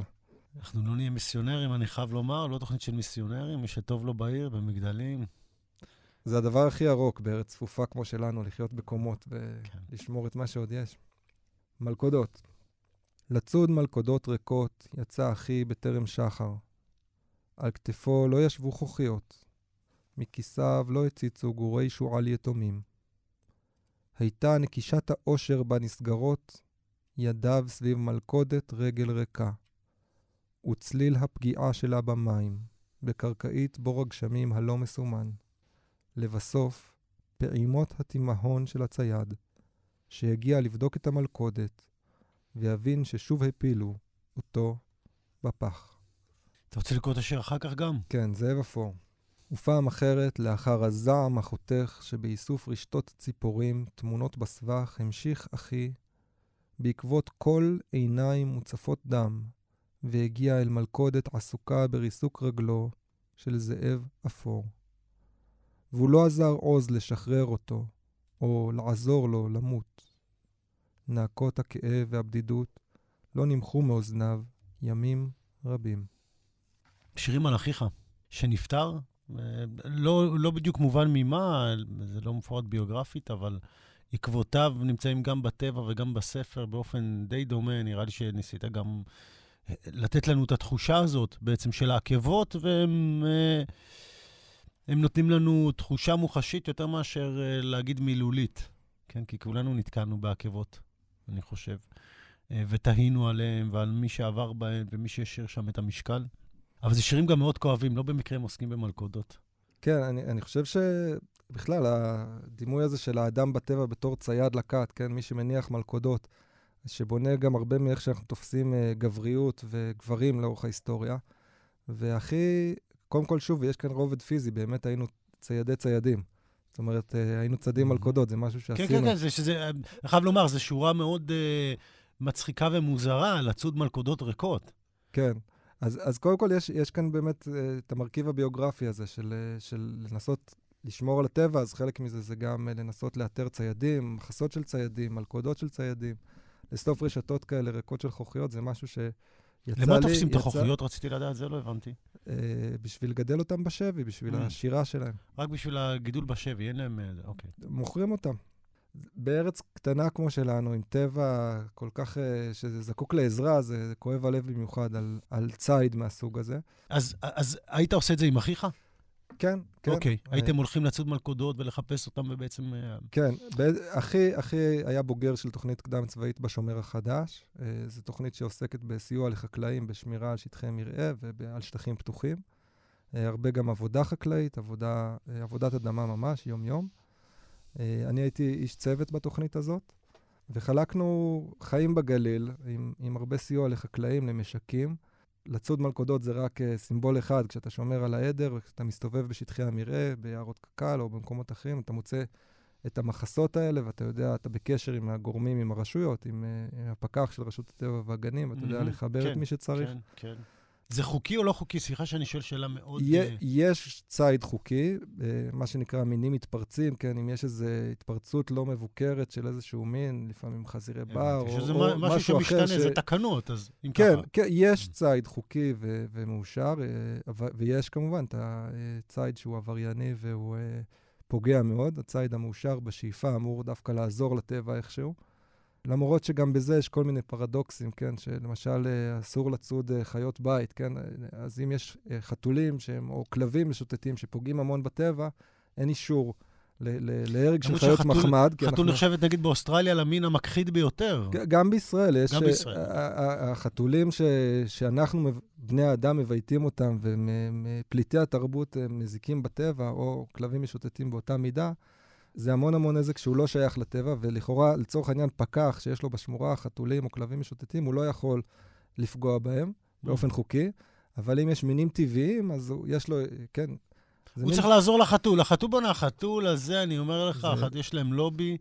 אנחנו לא נהיה מיסיונרים, אני חייב לומר, לא תוכנית של מיסיונרים, מי שטוב לו בעיר, במגדלים. זה הדבר הכי ירוק בארץ צפופה כמו שלנו, לחיות בקומות כן. ולשמור את מה שעוד יש. מלכודות. לצוד מלכודות ריקות יצא אחי בטרם שחר. על כתפו לא ישבו חוכיות, מכיסיו לא הציצו גורי שועל יתומים. הייתה נקישת האושר בנסגרות, ידיו סביב מלכודת רגל ריקה, וצליל הפגיעה שלה במים, בקרקעית בור הגשמים הלא מסומן. לבסוף, פעימות התימהון של הצייד, שהגיע לבדוק את המלכודת, ויבין ששוב הפילו אותו בפח. אתה רוצה לקרוא את השיר אחר כך גם? כן, זאב אפור. ופעם אחרת, לאחר הזעם החותך שבאיסוף רשתות ציפורים תמונות בסבך, המשיך אחי בעקבות כל עיניים מוצפות דם, והגיע אל מלכודת עסוקה בריסוק רגלו של זאב אפור. והוא לא עזר עוז לשחרר אותו, או לעזור לו למות. נאקות הכאב והבדידות לא נמחו מאוזניו ימים רבים. שירים על אחיך, שנפטר, לא, לא בדיוק מובן ממה, זה לא מפורט ביוגרפית, אבל עקבותיו נמצאים גם בטבע וגם בספר באופן די דומה. נראה לי שניסית גם אה, לתת לנו את התחושה הזאת בעצם של העקבות, והם אה, הם נותנים לנו תחושה מוחשית יותר מאשר להגיד מילולית. כן, כי כולנו נתקענו בעקבות, אני חושב, ותהינו עליהם ועל מי שעבר בהם ומי שהשאיר שם את המשקל. אבל זה שירים גם מאוד כואבים, לא במקרה הם עוסקים במלכודות. כן, אני, אני חושב שבכלל, הדימוי הזה של האדם בטבע בתור צייד לכת, כן, מי שמניח מלכודות, שבונה גם הרבה מאיך שאנחנו תופסים uh, גבריות וגברים לאורך ההיסטוריה. והכי, קודם כל, שוב, יש כאן רובד פיזי, באמת היינו ציידי ציידים. זאת אומרת, uh, היינו צדים מלכודות, זה משהו שעשינו. כן, כן, כן, זה, שזה, אני חייב לומר, זו שורה מאוד uh, מצחיקה ומוזרה, לצוד מלכודות ריקות. כן. אז, אז קודם כל יש, יש כאן באמת uh, את המרכיב הביוגרפי הזה של, uh, של לנסות לשמור על הטבע, אז חלק מזה זה גם uh, לנסות לאתר ציידים, מחסות של ציידים, מלכודות של ציידים, לסטוף רשתות כאלה ריקות של חוכיות, זה משהו שיצא לי... למה תופסים את החוכיות? רציתי לדעת, זה לא הבנתי. Uh, בשביל לגדל אותם בשבי, בשביל mm. השירה שלהם. רק בשביל הגידול בשבי, אין להם... אוקיי. מוכרים אותם. בארץ קטנה כמו שלנו, עם טבע כל כך, אה, שזה זקוק לעזרה, זה, זה כואב הלב במיוחד על, על ציד מהסוג הזה. אז, אז היית עושה את זה עם אחיך? כן, כן. אוקיי, okay. הייתם הולכים לצוד מלכודות ולחפש אותם ובעצם... אה, כן, אחי, אחי היה בוגר של תוכנית קדם צבאית בשומר החדש. אה, זו תוכנית שעוסקת בסיוע לחקלאים בשמירה על שטחי מרעה ועל שטחים פתוחים. הרבה גם עבודה חקלאית, עבודה, עבודת אדמה ממש, יום-יום. אה, אני הייתי איש צוות בתוכנית הזאת, וחלקנו חיים בגליל עם, עם הרבה סיוע לחקלאים, למשקים. לצוד מלכודות זה רק אה, סימבול אחד, כשאתה שומר על העדר וכשאתה מסתובב בשטחי המרעה, ביערות קק"ל או במקומות אחרים, אתה מוצא את המחסות האלה, ואתה יודע, אתה בקשר עם הגורמים, עם הרשויות, עם, uh, הפקח של רשות הטבע והגנים, ואתה mm-hmm, יודע לחבר כן, את מי שצריך. כן, כן. זה חוקי או לא חוקי? סליחה שאני שואל שאלה מאוד... uh... יש ציד חוקי, uh, מה שנקרא מינים מתפרצים, כן, אם יש איזו התפרצות לא מבוקרת של איזשהו מין, לפעמים חזירי בר, או, או מה, משהו, משהו שמשתנה. זה תקנות, אז אם כן, ככה... כן, יש ציד חוקי ו- ומאושר, uh, ויש כמובן את הציד שהוא עברייני והוא פוגע מאוד. הציד המאושר בשאיפה אמור דווקא לעזור לטבע איכשהו. למרות שגם בזה יש כל מיני פרדוקסים, כן? שלמשל אה, אסור לצוד אה, חיות בית, כן? אז אם יש אה, חתולים שהם, או כלבים משוטטים שפוגעים המון בטבע, אין אישור להרג של חיות שחתול, מחמד. חתול אנחנו... נחשבת נגיד באוסטרליה למין המכחיד ביותר. גם בישראל. יש, גם בישראל. החתולים ש, שאנחנו, בני האדם, מבייתים אותם, ופליטי התרבות מזיקים בטבע, או כלבים משוטטים באותה מידה, זה המון המון נזק שהוא לא שייך לטבע, ולכאורה, לצורך העניין, פקח שיש לו בשמורה חתולים או כלבים משוטטים, הוא לא יכול לפגוע בהם באופן חוקי, אבל אם יש מינים טבעיים, אז הוא, יש לו, כן. הוא מין... צריך לעזור לחתול. החתול בונה, החתול הזה, אני אומר לך, זה... יש להם לובי.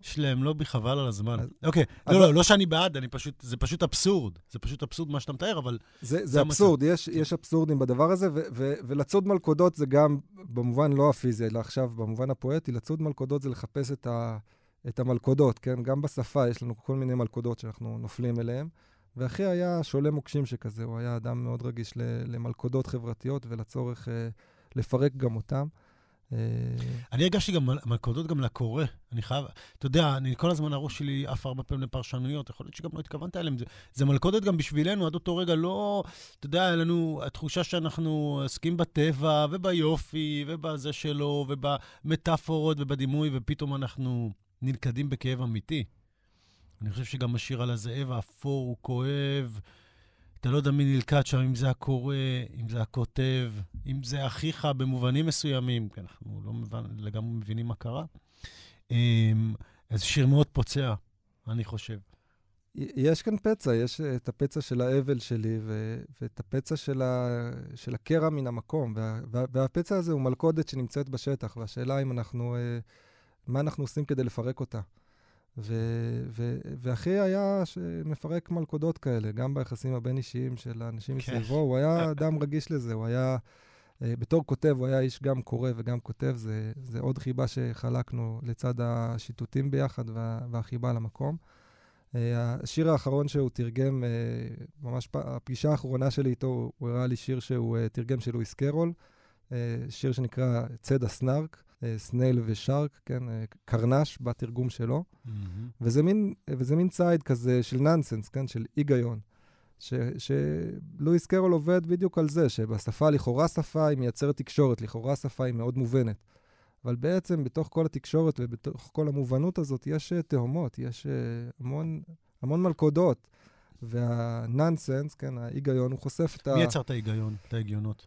יש להם לובי חבל על הזמן. אוקיי, לא, לא, לא שאני בעד, אני פשוט, זה פשוט אבסורד. זה פשוט אבסורד מה שאתה מתאר, אבל... זה, זה אבסורד, יש, יש אבסורדים בדבר הזה, ו, ו, ולצוד מלכודות זה גם, במובן לא הפיזי, אלא עכשיו במובן הפואטי, לצוד מלכודות זה לחפש את, ה, את המלכודות, כן? גם בשפה יש לנו כל מיני מלכודות שאנחנו נופלים אליהן. ואחי היה שולה מוקשים שכזה, הוא היה אדם מאוד רגיש למלכודות חברתיות ולצורך אה, לפרק גם אותם. אה, אני הרגשתי גם מלכודות גם לקורא. אני חייב, אתה יודע, אני כל הזמן הראש שלי עף הרבה פעמים לפרשנויות, יכול להיות שגם לא התכוונת אליהם. זה, זה מלכודת גם בשבילנו, עד אותו רגע לא, אתה יודע, היה לנו התחושה שאנחנו עוסקים בטבע וביופי ובזה שלו ובמטאפורות ובדימוי, ופתאום אנחנו נלכדים בכאב אמיתי. אני חושב שגם השיר על הזאב האפור הוא כואב. אתה לא יודע מי נלכד שם, אם זה הקורא, אם זה הכותב, אם זה אחיך במובנים מסוימים, כי אנחנו לא מבין, לגמרי מבינים מה קרה. אמ, אז שיר מאוד פוצע, אני חושב. יש כאן פצע, יש את הפצע של האבל שלי ו- ואת הפצע של, ה- של הקרע מן המקום. וה- והפצע הזה הוא מלכודת שנמצאת בשטח, והשאלה אם אנחנו, אה, מה אנחנו עושים כדי לפרק אותה. ו- ו- ואחי היה מפרק מלכודות כאלה, גם ביחסים הבין-אישיים של האנשים כן. מסביבו, הוא היה אדם רגיש לזה, הוא היה, אה, בתור כותב, הוא היה איש גם קורא וגם כותב, זה, זה עוד חיבה שחלקנו לצד השיטוטים ביחד וה- והחיבה למקום. אה, השיר האחרון שהוא תרגם, אה, ממש פ- הפגישה האחרונה שלי איתו, הוא- הראה לי שיר שהוא תרגם של לואיס קרול, שיר שנקרא צד הסנארק, סנייל ושארק, כן, אה, קרנש בתרגום שלו. מהמם. וזה מין, וזה מין ציד כזה של נסנס, כן, של היגיון. שלואיס קרול עובד בדיוק על זה, שבשפה לכאורה שפה היא מייצרת תקשורת, לכאורה שפה היא מאוד מובנת. אבל בעצם בתוך כל התקשורת ובתוך כל המובנות הזאת יש אה, תהומות, יש אה, המון, המון מלכודות. והננסנס, כן, ההיגיון, הוא חושף את ה... מי יצר את ההיגיון, את ההגיונות?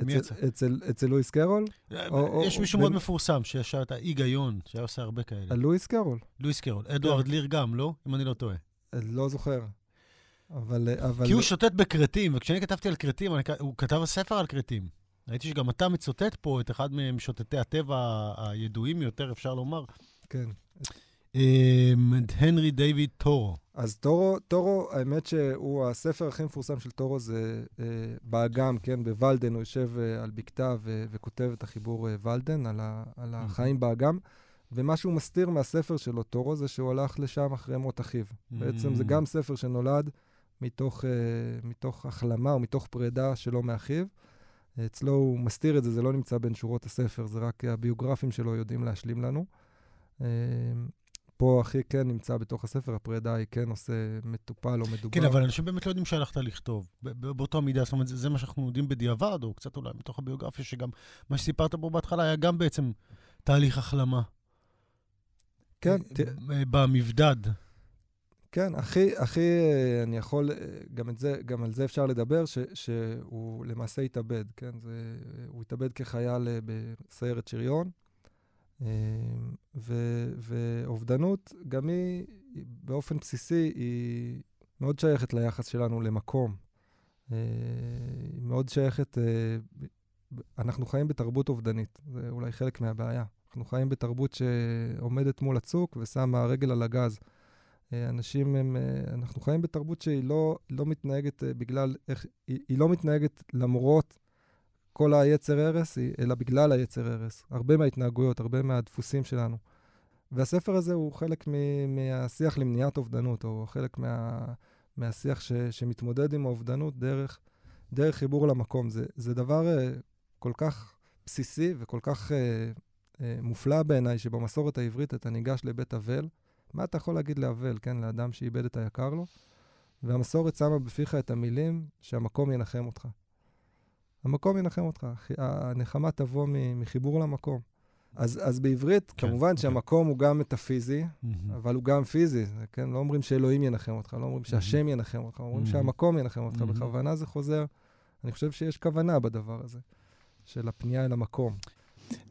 מי אצל, יצר? אצל, אצל לואיס קרול? או- יש מישהו מאוד מפורסם שישר את ההיגיון, שהיה עושה הרבה כאלה. על לואיס קרול. לואיס קרול. אדוארד ליר גם, לא? אם אני לא טועה. אה, לא זוכר. אבל... אה, אבל... כי הוא שוטט בכרתים, וכשאני כתבתי על כרתים, אני הוא כתב ספר על כרתים. ראיתי שגם אתה מצוטט פה את אחד מהם שוטטי הטבע הידועים יותר, אפשר לומר. כן. אמ, הנרי דיוויד טורו. אז טורו, טורו, האמת שהוא, הספר הכי מפורסם של טורו זה אה, באגם, כן, בוולדן, הוא יושב אה, על בקתה ו- וכותב את החיבור אה, ולדן, על, ה- על החיים באגם, ומה שהוא מסתיר מהספר שלו, טורו, זה שהוא הלך לשם אחרי מות אחיו. בעצם זה Mm. גם ספר שנולד מתוך, אה, מתוך החלמה או מתוך פרידה שלו מאחיו. אצלו הוא מסתיר את זה, זה לא נמצא בין שורות הספר, זה רק הביוגרפים שלו יודעים להשלים לנו. פה אחי כן נמצא בתוך הספר, הפרידה היא כן נושא מטופל או מדובר. כן, אבל אנשים באמת לא יודעים שהלכת לכתוב. באותה מידה, זאת אומרת, זה, זה מה שאנחנו יודעים בדיעבד, או קצת אולי מתוך הביוגרפיה, שגם מה שסיפרת פה בהתחלה היה גם בעצם תהליך החלמה. כן, אה, אה, במבדד. כן, הכי, הכי, אה, אני יכול, גם, את זה, גם על זה אפשר לדבר, ש, שהוא למעשה התאבד, כן? זה, הוא התאבד כחייל בסיירת שריון, ו, ואובדנות, גם היא, באופן בסיסי, היא מאוד שייכת ליחס שלנו למקום. אה, היא מאוד שייכת, אה, אנחנו חיים בתרבות אובדנית, זה אולי חלק מהבעיה. אנחנו חיים בתרבות שעומדת מול הצוק ושמה רגל על הגז. אה, אנשים הם, אה, אנחנו חיים בתרבות שהיא לא, לא מתנהגת אה, בגלל, איך, היא, היא לא מתנהגת למרות כל היצר הרס, אלא בגלל היצר הרס. הרבה מההתנהגויות, הרבה מהדפוסים שלנו. והספר הזה הוא חלק מ, מהשיח למניעת אובדנות, או חלק מה, מהשיח ש, שמתמודד עם האובדנות דרך, דרך חיבור למקום. זה, זה דבר אה, כל כך בסיסי וכל כך אה, אה, מופלא בעיניי, שבמסורת העברית אתה ניגש לבית אבל, מה אתה יכול להגיד לאבל, כן, לאדם שאיבד את היקר לו? והמסורת שמה בפיך את המילים שהמקום ינחם אותך. המקום ינחם אותך, הנחמה תבוא מחיבור למקום. אז, אז בעברית, כן, כמובן כן. שהמקום הוא גם מטאפיזי, מהמם. אבל הוא גם פיזי, כן? לא אומרים שאלוהים ינחם אותך, לא אומרים שהשם ינחם אותך, אומרים Mhm. שהמקום ינחם אותך. Mhm. בכוונה זה חוזר, אני חושב שיש כוונה בדבר הזה, של הפנייה אל המקום.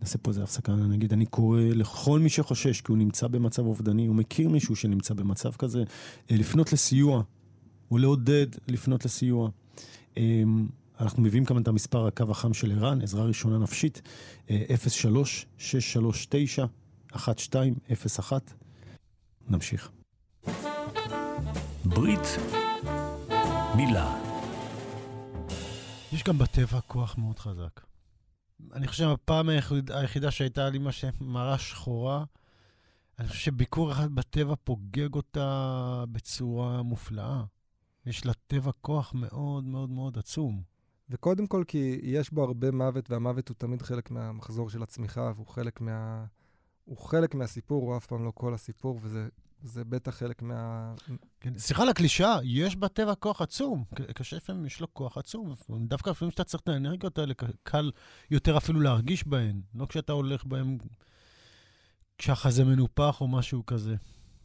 נעשה פה איזה הפסקה, נגיד, אני קורא לכל מי שחושש כי הוא נמצא במצב אובדני, הוא מכיר מישהו שנמצא במצב כזה, אה, לפנות לסיוע, ולעודד לפנות לסיוע. אה, אנחנו מביאים כאן את המספר הקו החם של ערן, עזרה ראשונה נפשית, אה, 03-639-1201. נמשיך. ברית מילה. יש גם בטבע כוח מאוד חזק. אני חושב שהפעם היחיד, היחידה שהייתה לי מה שמראה שחורה, אני חושב שביקור אחד בטבע פוגג אותה בצורה מופלאה. יש לטבע כוח מאוד מאוד מאוד עצום. וקודם כל, כי יש בו הרבה מוות, והמוות הוא תמיד חלק מהמחזור של הצמיחה, והוא חלק מה... הוא חלק מהסיפור, הוא אף פעם לא כל הסיפור, וזה זה בטח חלק מה... כן, סליחה על הקלישאה, יש בטבע כוח עצום. קשה לפעמים, יש לו כוח עצום. דווקא לפעמים שאתה צריך את האנרגיות האלה, קל יותר אפילו להרגיש בהן. לא כשאתה הולך בהן, כשהחזה מנופח או משהו כזה.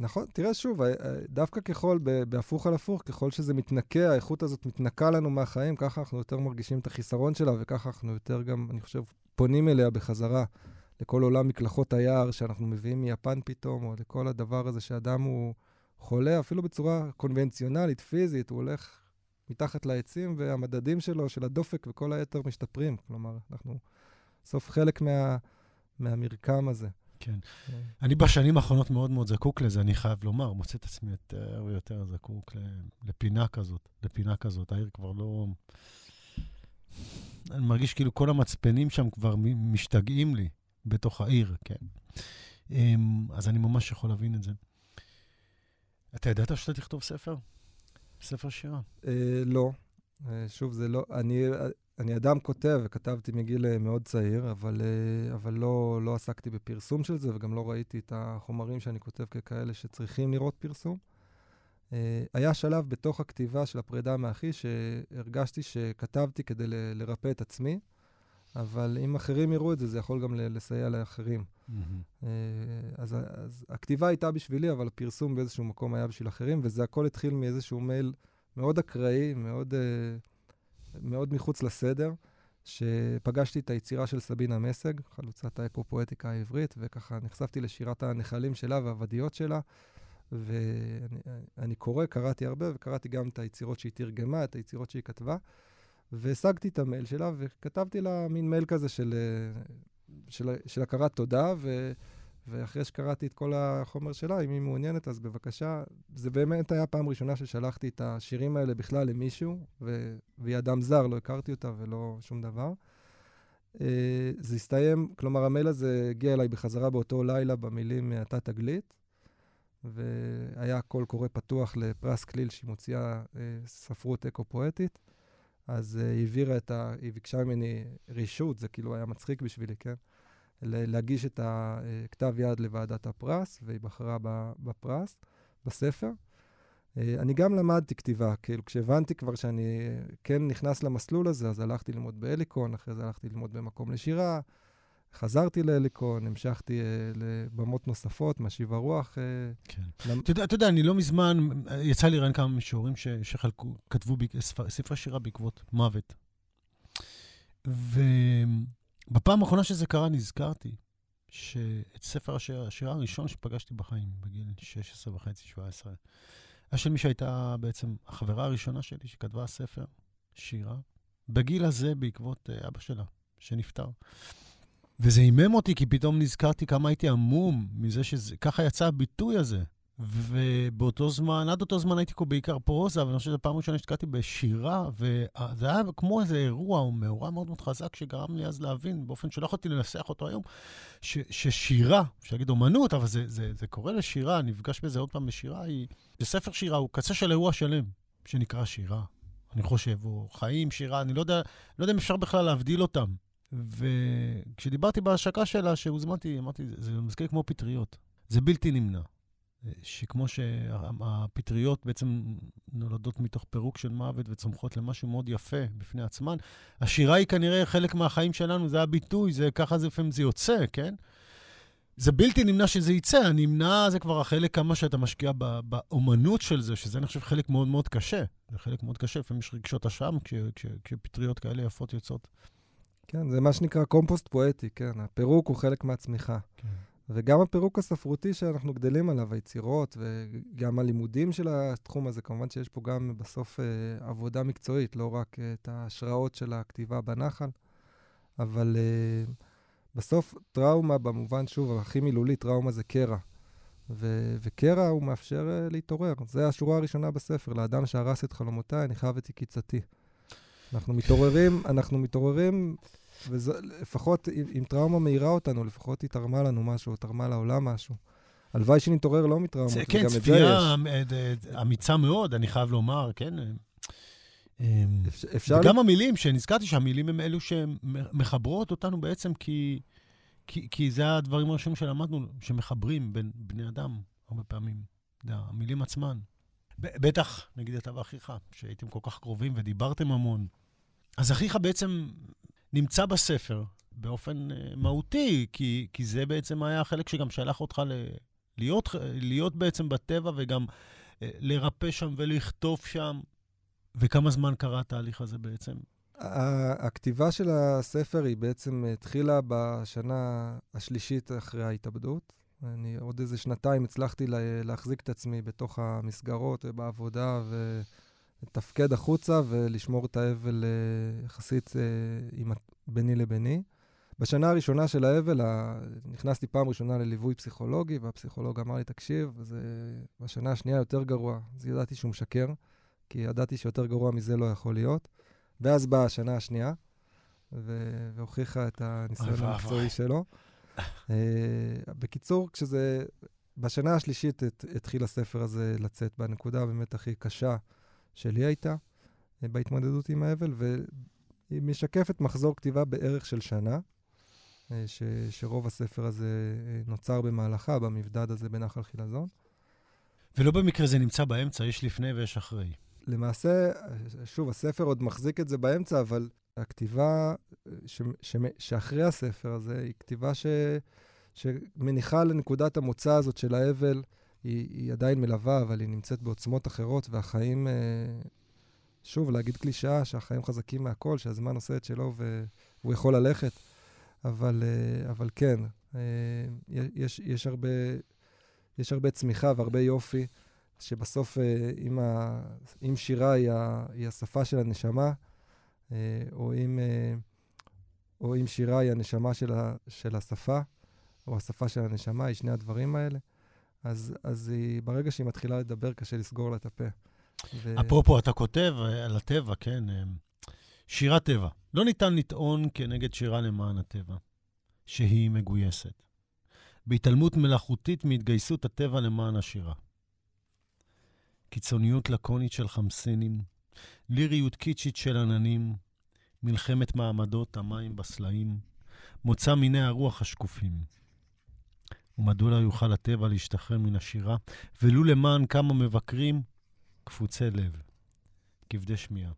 נכון, תראה שוב, ה- ה- דווקא ככל, בהפוך על הפוך, ככל שזה מתנקה, האיכות הזאת מתנקה לנו מהחיים, ככה אנחנו יותר מרגישים את החיסרון שלה, וככה אנחנו יותר גם, אני חושב, פונים אליה בחזרה, לכל עולם מקלחות היער שאנחנו מביאים מיפן פתאום, או לכל הדבר הזה שאדם הוא חולה, אפילו בצורה קונבנציונלית, פיזית, הוא הולך מתחת לעצים, והמדדים שלו, של הדופק וכל היתר משתפרים. כלומר, אנחנו בסוף חלק מה, מהמרקם הזה. כן. אני בשנים האחרונות מאוד מאוד זקוק לזה, אני חייב לומר, מוצא את עצמי יותר ויותר זקוק לפינה כזאת, לפינה כזאת. העיר כבר לא... אני מרגיש כאילו כל המצפנים שם כבר משתגעים לי בתוך העיר, כן. אמ, אז אני ממש יכול להבין את זה. אתה ידעת שאתה תכתוב ספר? ספר שירה. אה, לא. אה, שוב, זה לא... אני, אני אדם כותב, וכתבתי מגיל אה, מאוד צעיר, אבל, אבל לא, לא עסקתי בפרסום של זה, וגם לא ראיתי את החומרים שאני כותב ככאלה שצריכים לראות פרסום. היה שלב בתוך הכתיבה של הפרידה מאחי, שהרגשתי שכתבתי כדי לרפא את עצמי, אבל אם אחרים יראו את זה, זה יכול גם לסייע לאחרים. Mm-hmm. אז, אז הכתיבה הייתה בשבילי, אבל הפרסום באיזשהו מקום היה בשביל אחרים, וזה הכל התחיל מאיזשהו מייל מאוד אקראי, מאוד, אה, מאוד מחוץ לסדר, שפגשתי את היצירה של סבינה מסג, חלוצת האקו-פואטיקה העברית, וככה נחשפתי לשירת הנחלים שלה והוודיות שלה. ואני קורא, קראתי הרבה, וקראתי גם את היצירות שהיא תרגמה, את היצירות שהיא כתבה. והשגתי את המייל שלה, וכתבתי לה מין מייל כזה של, של, של הכרת תודה, ו, ואחרי שקראתי את כל החומר שלה, אם היא מעוניינת, אז בבקשה. זה באמת היה פעם ראשונה ששלחתי את השירים האלה בכלל למישהו, ו, והיא אדם זר, לא הכרתי אותה ולא שום דבר. אה, זה הסתיים, כלומר, המייל הזה הגיע אליי בחזרה באותו לילה במילים "אתה תגלית", והיה קול קורא פתוח לפרס כליל שהיא מוציאה אה, ספרות אקו-פואטית. אז היא העבירה את ה... היא ביקשה ממני רישות, זה כאילו היה מצחיק בשבילי, כן? להגיש את הכתב יד לוועדת הפרס, והיא בחרה בפרס, בספר. Uh, אני גם למדתי כתיבה, כאילו כשהבנתי כבר שאני כן נכנס למסלול הזה, אז הלכתי ללמוד בהליקון, אחרי זה הלכתי ללמוד במקום לשירה, חזרתי להליקון, המשכתי uh, לבמות נוספות, משיב הרוח. Uh, כן. למ... אתה, יודע, אתה יודע, אני לא מזמן, יצא לי ראיין כמה מישורים ש, שחלקו, כתבו ב, ספר, ספרי שירה בעקבות מוות. ובפעם האחרונה שזה קרה, נזכרתי שאת ספר השירה, השירה הראשון שפגשתי בחיים, בגיל 16 וחצי, 17, היה של מי שהייתה בעצם החברה הראשונה שלי שכתבה ספר שירה, בגיל הזה בעקבות uh, אבא שלה, שנפטר. וזה הימם אותי, כי פתאום נזכרתי כמה הייתי עמום מזה שככה יצא הביטוי הזה. ובאותו זמן, עד אותו זמן הייתי פה בעיקר פרוזה, ואני חושב שזו פעם ראשונה שהשתקעתי בשירה, וזה היה כמו איזה אירוע או מאורע מאוד מאוד חזק, שגרם לי אז להבין, באופן שלא יכולתי לנסח אותו היום, ש, ששירה, אפשר להגיד אומנות, אבל זה, זה, זה קורה לשירה, נפגש בזה עוד פעם בשירה, היא, זה ספר שירה, הוא קצה של אירוע שלם, שנקרא שירה, אני חושב, או חיים, שירה, אני לא יודע, לא יודע אם אפשר בכלל להבדיל אותם. וכשדיברתי בהשקה שלה, שהוזמנתי, אמרתי, זה מזכיר כמו פטריות. זה בלתי נמנע. שכמו שהפטריות בעצם נולדות מתוך פירוק של מוות וצומחות למשהו מאוד יפה בפני עצמן, השירה היא כנראה חלק מהחיים שלנו, זה הביטוי, זה ככה זה לפעמים זה יוצא, כן? זה בלתי נמנע שזה יצא, הנמנע זה כבר החלק כמה שאתה משקיע באומנות של זה, שזה אני חושב חלק מאוד מאוד קשה. זה חלק מאוד קשה, לפעמים יש רגשות אשם כשפטריות כאלה יפות יוצאות. כן, זה מה שנקרא קומפוסט פואטי, כן. הפירוק הוא חלק מהצמיחה. כן. וגם הפירוק הספרותי שאנחנו גדלים עליו, היצירות, וגם הלימודים של התחום הזה, כמובן שיש פה גם בסוף אה, עבודה מקצועית, לא רק אה, את ההשראות של הכתיבה בנחל, אבל אה, בסוף טראומה, במובן, שוב, הכי מילולי, טראומה זה קרע. ו- וקרע הוא מאפשר אה, להתעורר. זו השורה הראשונה בספר, לאדם שהרס את חלומותיי, אני חייב את עקיצתי. אנחנו מתעוררים, אנחנו מתעוררים, ולפחות אם טראומה מאירה אותנו, לפחות היא תרמה לנו משהו, תרמה לעולם משהו. הלוואי שנתעורר לא מטראומות, וגם כן, את זה יש. כן, צפייה אמיצה מאוד, אני חייב לומר, כן? אפשר... וגם המילים, שנזכרתי שהמילים הם אלו שמחברות אותנו בעצם כי, כי, כי זה הדברים הראשונים שלמדנו, שמחברים בין בני אדם הרבה פעמים. זה המילים עצמן. בטח, נגיד אתה ואחיך, שהייתם כל כך קרובים ודיברתם המון. אז אחיך בעצם נמצא בספר באופן uh, מהותי, כי, כי זה בעצם היה החלק שגם שלח אותך ל, להיות, להיות בעצם בטבע וגם uh, לרפא שם ולכתוב שם. וכמה זמן קרה התהליך הזה בעצם? הכתיבה של הספר היא בעצם התחילה בשנה השלישית אחרי ההתאבדות. אני עוד איזה שנתיים הצלחתי לה, להחזיק את עצמי בתוך המסגרות ובעבודה ולתפקד החוצה ולשמור את האבל אה, יחסית אה, עם, ביני לביני. בשנה הראשונה של האבל, נכנסתי פעם ראשונה לליווי פסיכולוגי, והפסיכולוג אמר לי, תקשיב, זה... בשנה השנייה יותר גרוע. אז ידעתי שהוא משקר, כי ידעתי שיותר גרוע מזה לא יכול להיות. ואז באה השנה השנייה, ו... והוכיחה את הניסיון. המקצועי שלו. אה, בקיצור, כשזה... בשנה השלישית הת... התחיל הספר הזה לצאת בנקודה באמת הכי קשה שלי הייתה, אה, בהתמודדות עם האבל, והיא משקפת מחזור כתיבה בערך של שנה, אה, ש... שרוב הספר הזה אה, נוצר במהלכה, במבדד הזה בנחל חילזון. ולא במקרה זה נמצא באמצע, יש לפני ויש אחרי. למעשה, שוב, הספר עוד מחזיק את זה באמצע, אבל הכתיבה ש, ש, שאחרי הספר הזה היא כתיבה ש, שמניחה לנקודת המוצא הזאת של האבל, היא, היא עדיין מלווה, אבל היא נמצאת בעוצמות אחרות, והחיים, אה, שוב, להגיד קלישאה שהחיים חזקים מהכל, שהזמן עושה את שלו והוא יכול ללכת, אבל, אה, אבל כן, אה, יש, יש, הרבה, יש הרבה צמיחה והרבה יופי. שבסוף, אם, ה, אם שירה היא, ה, היא השפה של הנשמה, או אם, או אם שירה היא הנשמה של, ה, של השפה, או השפה של הנשמה, היא שני הדברים האלה, אז, אז היא, ברגע שהיא מתחילה לדבר, קשה לסגור לה את הפה. ו... אפרופו, אתה כותב אה, על הטבע, כן, אה, שירת טבע. לא ניתן לטעון כנגד שירה למען הטבע, שהיא מגויסת. בהתעלמות מלאכותית מהתגייסות הטבע למען השירה. קיצוניות לקונית של חמסינים, ליריות קיצ'ית של עננים, מלחמת מעמדות המים בסלעים, מוצא מיני הרוח השקופים. ומדוע לא יוכל הטבע להשתחרר מן השירה, ולו למען כמה מבקרים קפוצי לב, כבדי שמיעה.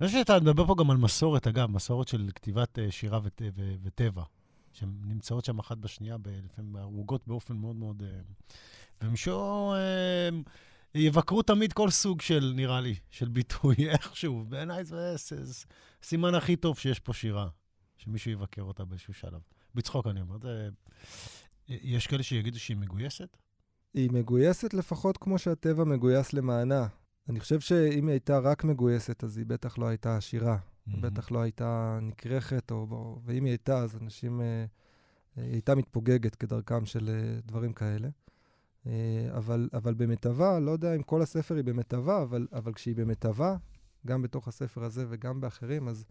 אני חושב שאתה מדבר פה גם על מסורת, אגב, מסורת של כתיבת אה, שירה וט, ו, וטבע, שהן נמצאות שם אחת בשנייה, לפעמים ערוגות באופן מאוד מאוד... אה, ומשום... אה, יבקרו תמיד כל סוג של, נראה לי, של ביטוי, איכשהו. בעיניי זה סימן הכי טוב שיש פה שירה, שמישהו יבקר אותה באיזשהו שלב. בצחוק אני אומר, זה... יש כאלה שיגידו שהיא מגויסת? היא מגויסת לפחות כמו שהטבע מגויס למענה. אני חושב שאם היא הייתה רק מגויסת, אז היא בטח לא הייתה עשירה. מהמם. בטח לא הייתה נכרכת, או, או, ואם היא הייתה, אז אנשים... אה, היא הייתה מתפוגגת כדרכם של אה, דברים כאלה. אה, אבל, אבל במיטבה, לא יודע אם כל הספר היא במיטבה, אבל, אבל כשהיא במיטבה, גם בתוך הספר הזה וגם באחרים, אז,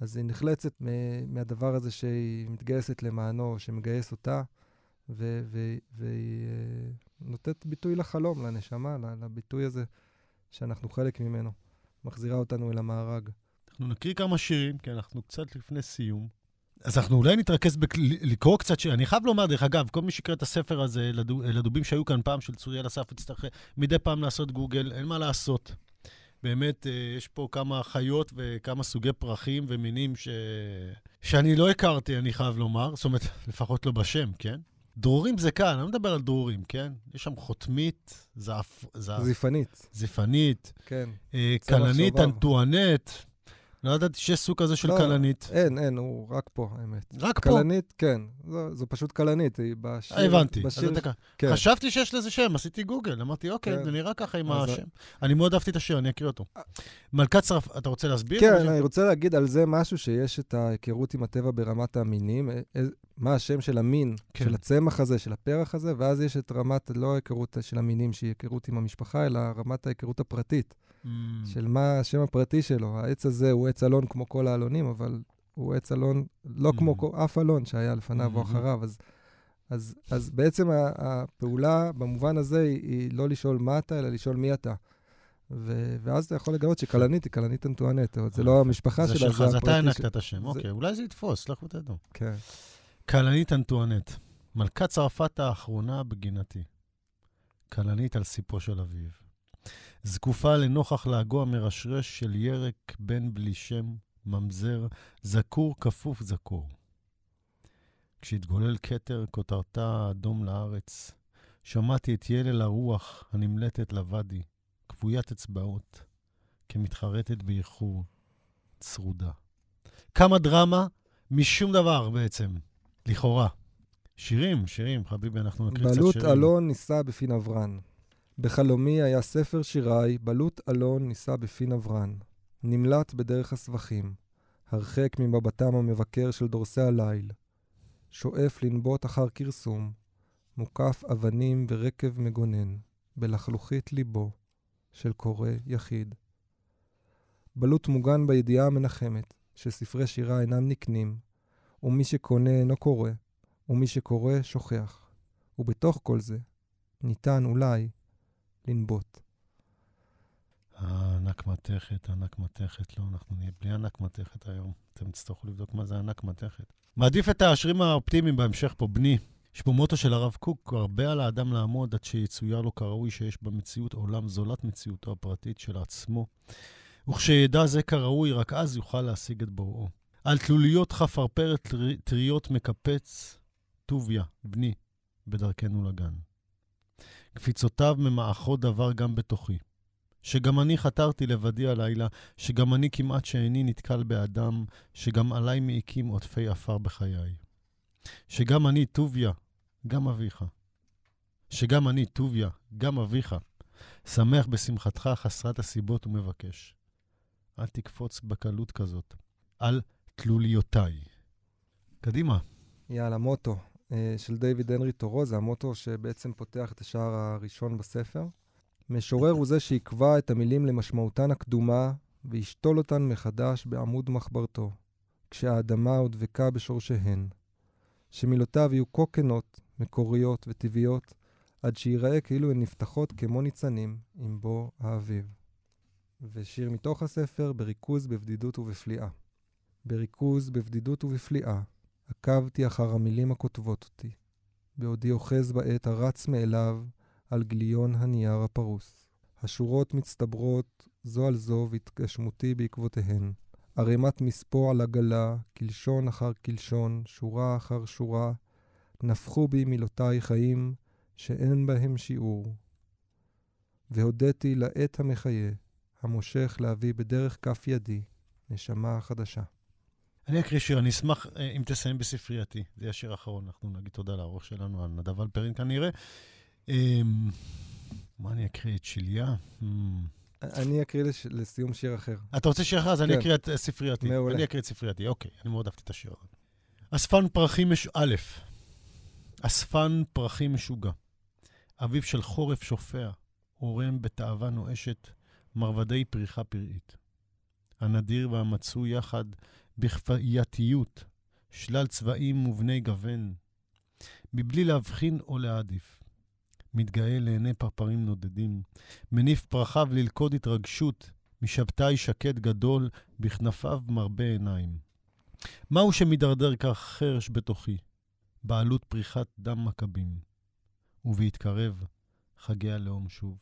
אז היא נחלצת מהדבר הזה שהיא מתגייסת למענו, שמגייס אותה, והיא אה, נותנת ביטוי לחלום, לנשמה, לביטוי הזה שאנחנו חלק ממנו. מחזירה אותנו אל המארג. אנחנו נקריא כמה שירים, כי אנחנו קצת לפני סיום. אז אנחנו אולי נתרכז בלקרוא קצת שירים. אני חייב לומר, דרך אגב, כל מי שיקרא את הספר הזה, לדו- לדובים שהיו כאן פעם, של צוריאל אסף, יצטרך מדי פעם לעשות גוגל, אין מה לעשות. באמת, אה, יש פה כמה חיות וכמה סוגי פרחים ומינים ש... שאני לא הכרתי, אני חייב לומר. זאת אומרת, לפחות לא בשם, כן? דרורים זה כאן, אני לא מדבר על דרורים, כן? יש שם חותמית, זעפ... זעפ... זיפנית, זיפנית, כן. אה, כלנית שובב. אנטואנט. לא ידעתי שיש סוג כזה של לא, כלנית. אין, אין, הוא רק פה, האמת. רק פה. כלנית, כן. זו, זו פשוט כלנית, היא בשיר... אה, הבנתי. בשיר, אתה כן. חשבתי שיש לזה שם, עשיתי גוגל, אמרתי, אוקיי, כן. זה נראה ככה עם השם. אני מאוד אהבתי את השיר, אני אקריא אותו. מלכת צרפת, אתה רוצה להסביר? כן, אני רוצה להגיד על זה משהו שיש את ההיכרות עם הטבע ברמת המינים, א- א- מה השם של המין, כן. של הצמח הזה, של הפרח הזה, ואז יש את רמת, לא ההיכרות של המינים שהיא היכרות עם המשפחה, אלא רמת ההיכרות הפרטית, של מה השם הפרטי שלו. העץ הזה הוא עץ אלון כמו כל האלונים, אבל הוא עץ אלון לא כמו Mhm. כל- אף אלון שהיה לפניו או Mhm. אחריו. אז, אז, אז בעצם הפעולה במובן הזה היא, היא לא לשאול מה אתה, אלא לשאול מי אתה. ו- ואז אתה יכול לגלות שכלנית היא כלנית אנטואנט, זה לא המשפחה זה שלה, שלך, אז אתה הפרטי הענקת שלה. את השם. זה- אוקיי, אולי זה יתפוס, לכו תדעו. כן. כלנית אנטואנט, מלכת צרפת האחרונה בגינתי. כלנית על סיפו של אביב. זקופה לנוכח לעגו המרשרש של ירק בן בלי שם, ממזר, זקור כפוף זקור. כשהתגולל כתר, כותרתה אדום לארץ, שמעתי את ילל הרוח הנמלטת לוואדי, כבוית אצבעות, כמתחרטת באיחור, צרודה. כמה דרמה משום דבר בעצם, לכאורה. שירים, שירים, חביבי, אנחנו נקריא קצת בלוט שירים. אלון נישא בפי נברן. בחלומי היה ספר שיריי, בלוט אלון נישא בפי נברן. נמלט בדרך הסבכים, הרחק ממבטם המבקר של דורסי הליל. שואף לנבוט אחר כרסום, מוקף אבנים ורקב מגונן, בלחלוכית ליבו של קורא יחיד. בלוט מוגן בידיעה המנחמת, שספרי שירה אינם נקנים, ומי שקונה אינו קורא, ומי שקורא שוכח. ובתוך כל זה ניתן אולי לנבוט. הענק מתכת, ענק מתכת. לא, אנחנו נהיה בלי ענק מתכת היום. אתם תצטרכו לבדוק מה זה ענק מתכת. מעדיף את השירים האופטימיים בהמשך פה, בני. יש פה מוטו של הרב קוק, הרבה על האדם לעמוד עד שיצויר לו כראוי שיש במציאות עולם זולת מציאותו הפרטית של עצמו. וכשידע זה כראוי, רק אז יוכל להשיג את בוראו. על תלוליות חפרפרת טריות מקפץ, טוביה, בני, בדרכנו לגן. קפיצותיו ממעכות דבר גם בתוכי. שגם אני חתרתי לבדי הלילה, שגם אני כמעט שאיני נתקל באדם, שגם עליי מעיקים עוטפי עפר בחיי. שגם אני, טוביה, גם אביך. שגם אני, טוביה, גם אביך, שמח בשמחתך חסרת הסיבות ומבקש. אל תקפוץ בקלות כזאת. על תלוליותיי. קדימה. יאללה, מוטו של דיוויד הנרי טורו, זה המוטו שבעצם פותח את השער הראשון בספר. משורר הוא זה שיקבע את המילים למשמעותן הקדומה וישתול אותן מחדש בעמוד מחברתו, כשהאדמה עוד דבקה בשורשיהן. שמילותיו יהיו כה כנות, מקוריות וטבעיות, עד שיראה כאילו הן נפתחות כמו ניצנים עם בוא האביב. ושיר מתוך הספר בריכוז, בבדידות ובפליאה. בריכוז, בבדידות ובפליאה, עקבתי אחר המילים הכותבות אותי, בעודי אוחז בעת הרץ מאליו על גיליון הנייר הפרוס. השורות מצטברות זו על זו והתגשמותי בעקבותיהן. ערימת מספוא על עגלה, קלשון אחר קלשון, שורה אחר שורה, נפחו בי מילותיי חיים, שאין בהם שיעור. והודיתי לעת המחיה, המושך להביא בדרך כף ידי, נשמה חדשה. אני אקריא שיר, אני אשמח אה, אם תסיים בספרייתי. זה יהיה השיר האחרון, אנחנו נגיד תודה לארוך שלנו, על נדב אלפרין כנראה. אמ, מה אני אקריא? את שליה? אמ. אני אקריא לסיום שיר אחר. אתה רוצה שיר אחר? אז אני כן. אקריא את אה, ספרייתי. מעולה. אני אקריא את ספרייתי, אוקיי. אני מאוד אהבתי את השיר הזה. אספן פרחים מש... א', אספן פרחים משוגע. אביב של חורף שופע, עורם בתאווה נואשת, מרבדי פריחה פראית. הנדיר והמצוי יחד בכפייתיות, שלל צבעים ובני גוון, מבלי להבחין או להעדיף. מתגאה לעיני פרפרים נודדים, מניף פרחיו ללכוד התרגשות, משבתאי שקט גדול, בכנפיו מרבה עיניים. מהו שמדרדר כך חרש בתוכי? בעלות פריחת דם מכבים. ובהתקרב, חגי הלאום שוב.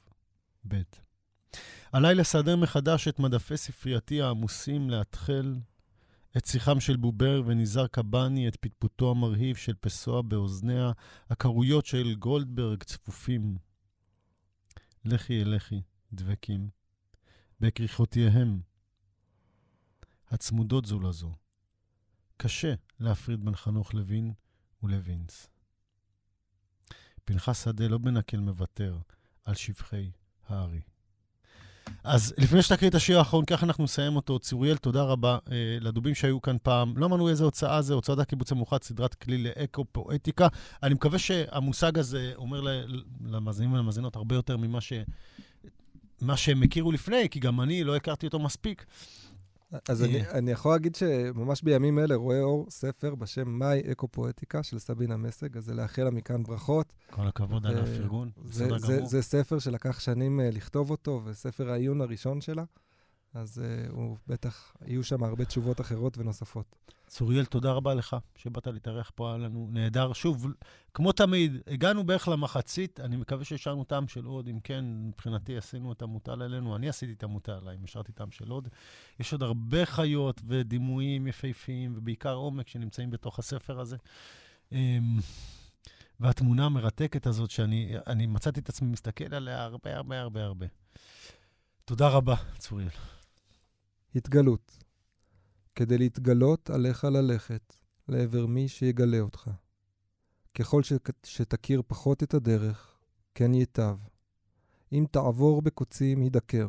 ב. עליי לסדר מחדש את מדפי ספרייתי העמוסים להתחל את שיחם של בובר ונזהר קבני, את פטפוטו המרהיב של פסוע באוזניה, הקרויות של גולדברג צפופים. לכי אלכי, דבקים, בכריכותיהם, הצמודות זו לזו. קשה להפריד בין חנוך לוין ולווינס. פנחס שדה לא בנקל מוותר על שבחי הארי. אז לפני שתקריא את השיר האחרון, ככה אנחנו נסיים אותו. צוריאל, תודה רבה אה, לדובים שהיו כאן פעם. לא אמרנו איזה הוצאה זה, הוצאת הקיבוץ המאוחד, סדרת כלי לאקו-פואטיקה. אני מקווה שהמושג הזה אומר למאזינים ולמאזינות הרבה יותר ממה ש... מה שהם הכירו לפני, כי גם אני לא הכרתי אותו מספיק. אז אני. אני יכול להגיד שממש בימים אלה רואה אור ספר בשם מאי אקו-פואטיקה של סבינה מסג, אז זה לאחל לה מכאן ברכות. כל הכבוד על הפרגון, בסדר גמור. זה ספר שלקח שנים אה, לכתוב אותו, וספר העיון הראשון שלה. אז uh, הוא בטח, יהיו שם הרבה תשובות אחרות ונוספות. צוריאל, תודה רבה לך שבאת להתארח פה, היה לנו נהדר. שוב, כמו תמיד, הגענו בערך למחצית, אני מקווה שהשארנו טעם של עוד, אם כן, מבחינתי עשינו את המוטל עלינו, אני עשיתי את המוטל עליי, השארתי טעם של עוד. יש עוד הרבה חיות ודימויים יפהפיים, ובעיקר עומק שנמצאים בתוך הספר הזה. אמ, והתמונה המרתקת הזאת, שאני מצאתי את עצמי מסתכל עליה הרבה הרבה הרבה הרבה. תודה רבה, צוריאל. התגלות. כדי להתגלות עליך ללכת לעבר מי שיגלה אותך. ככל ש... שתכיר פחות את הדרך, כן ייטב. אם תעבור בקוצים, הידקר.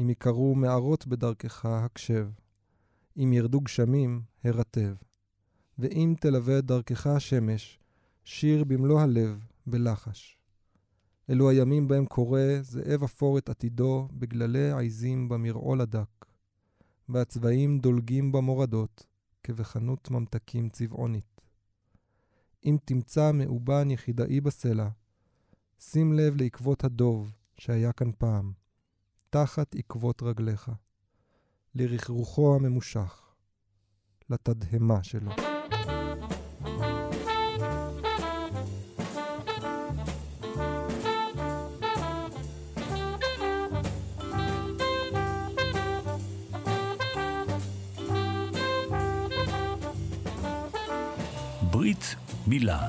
אם יקרו מערות בדרכך, הקשב. אם ירדו גשמים, הרטב. ואם תלווה את דרכך השמש, שיר במלוא הלב, בלחש. אלו הימים בהם קורא זאב אפור את עתידו בגללי עיזים במרעול הדק, והצבעים דולגים במורדות, כבחנות ממתקים צבעונית. אם תמצא מאובן יחידאי בסלע, שים לב לעקבות הדוב שהיה כאן פעם, תחת עקבות רגליך, לרכרוכו הממושך, לתדהמה שלו. מילה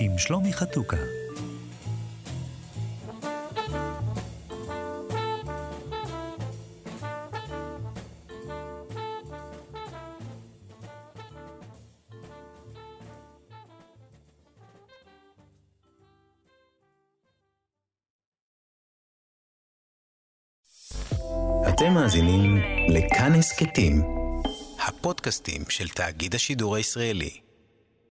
עם שלומי חתוקה אתם מאזינים לכאן הסכתים, הפודקאסטים של תאגיד השידור הישראלי.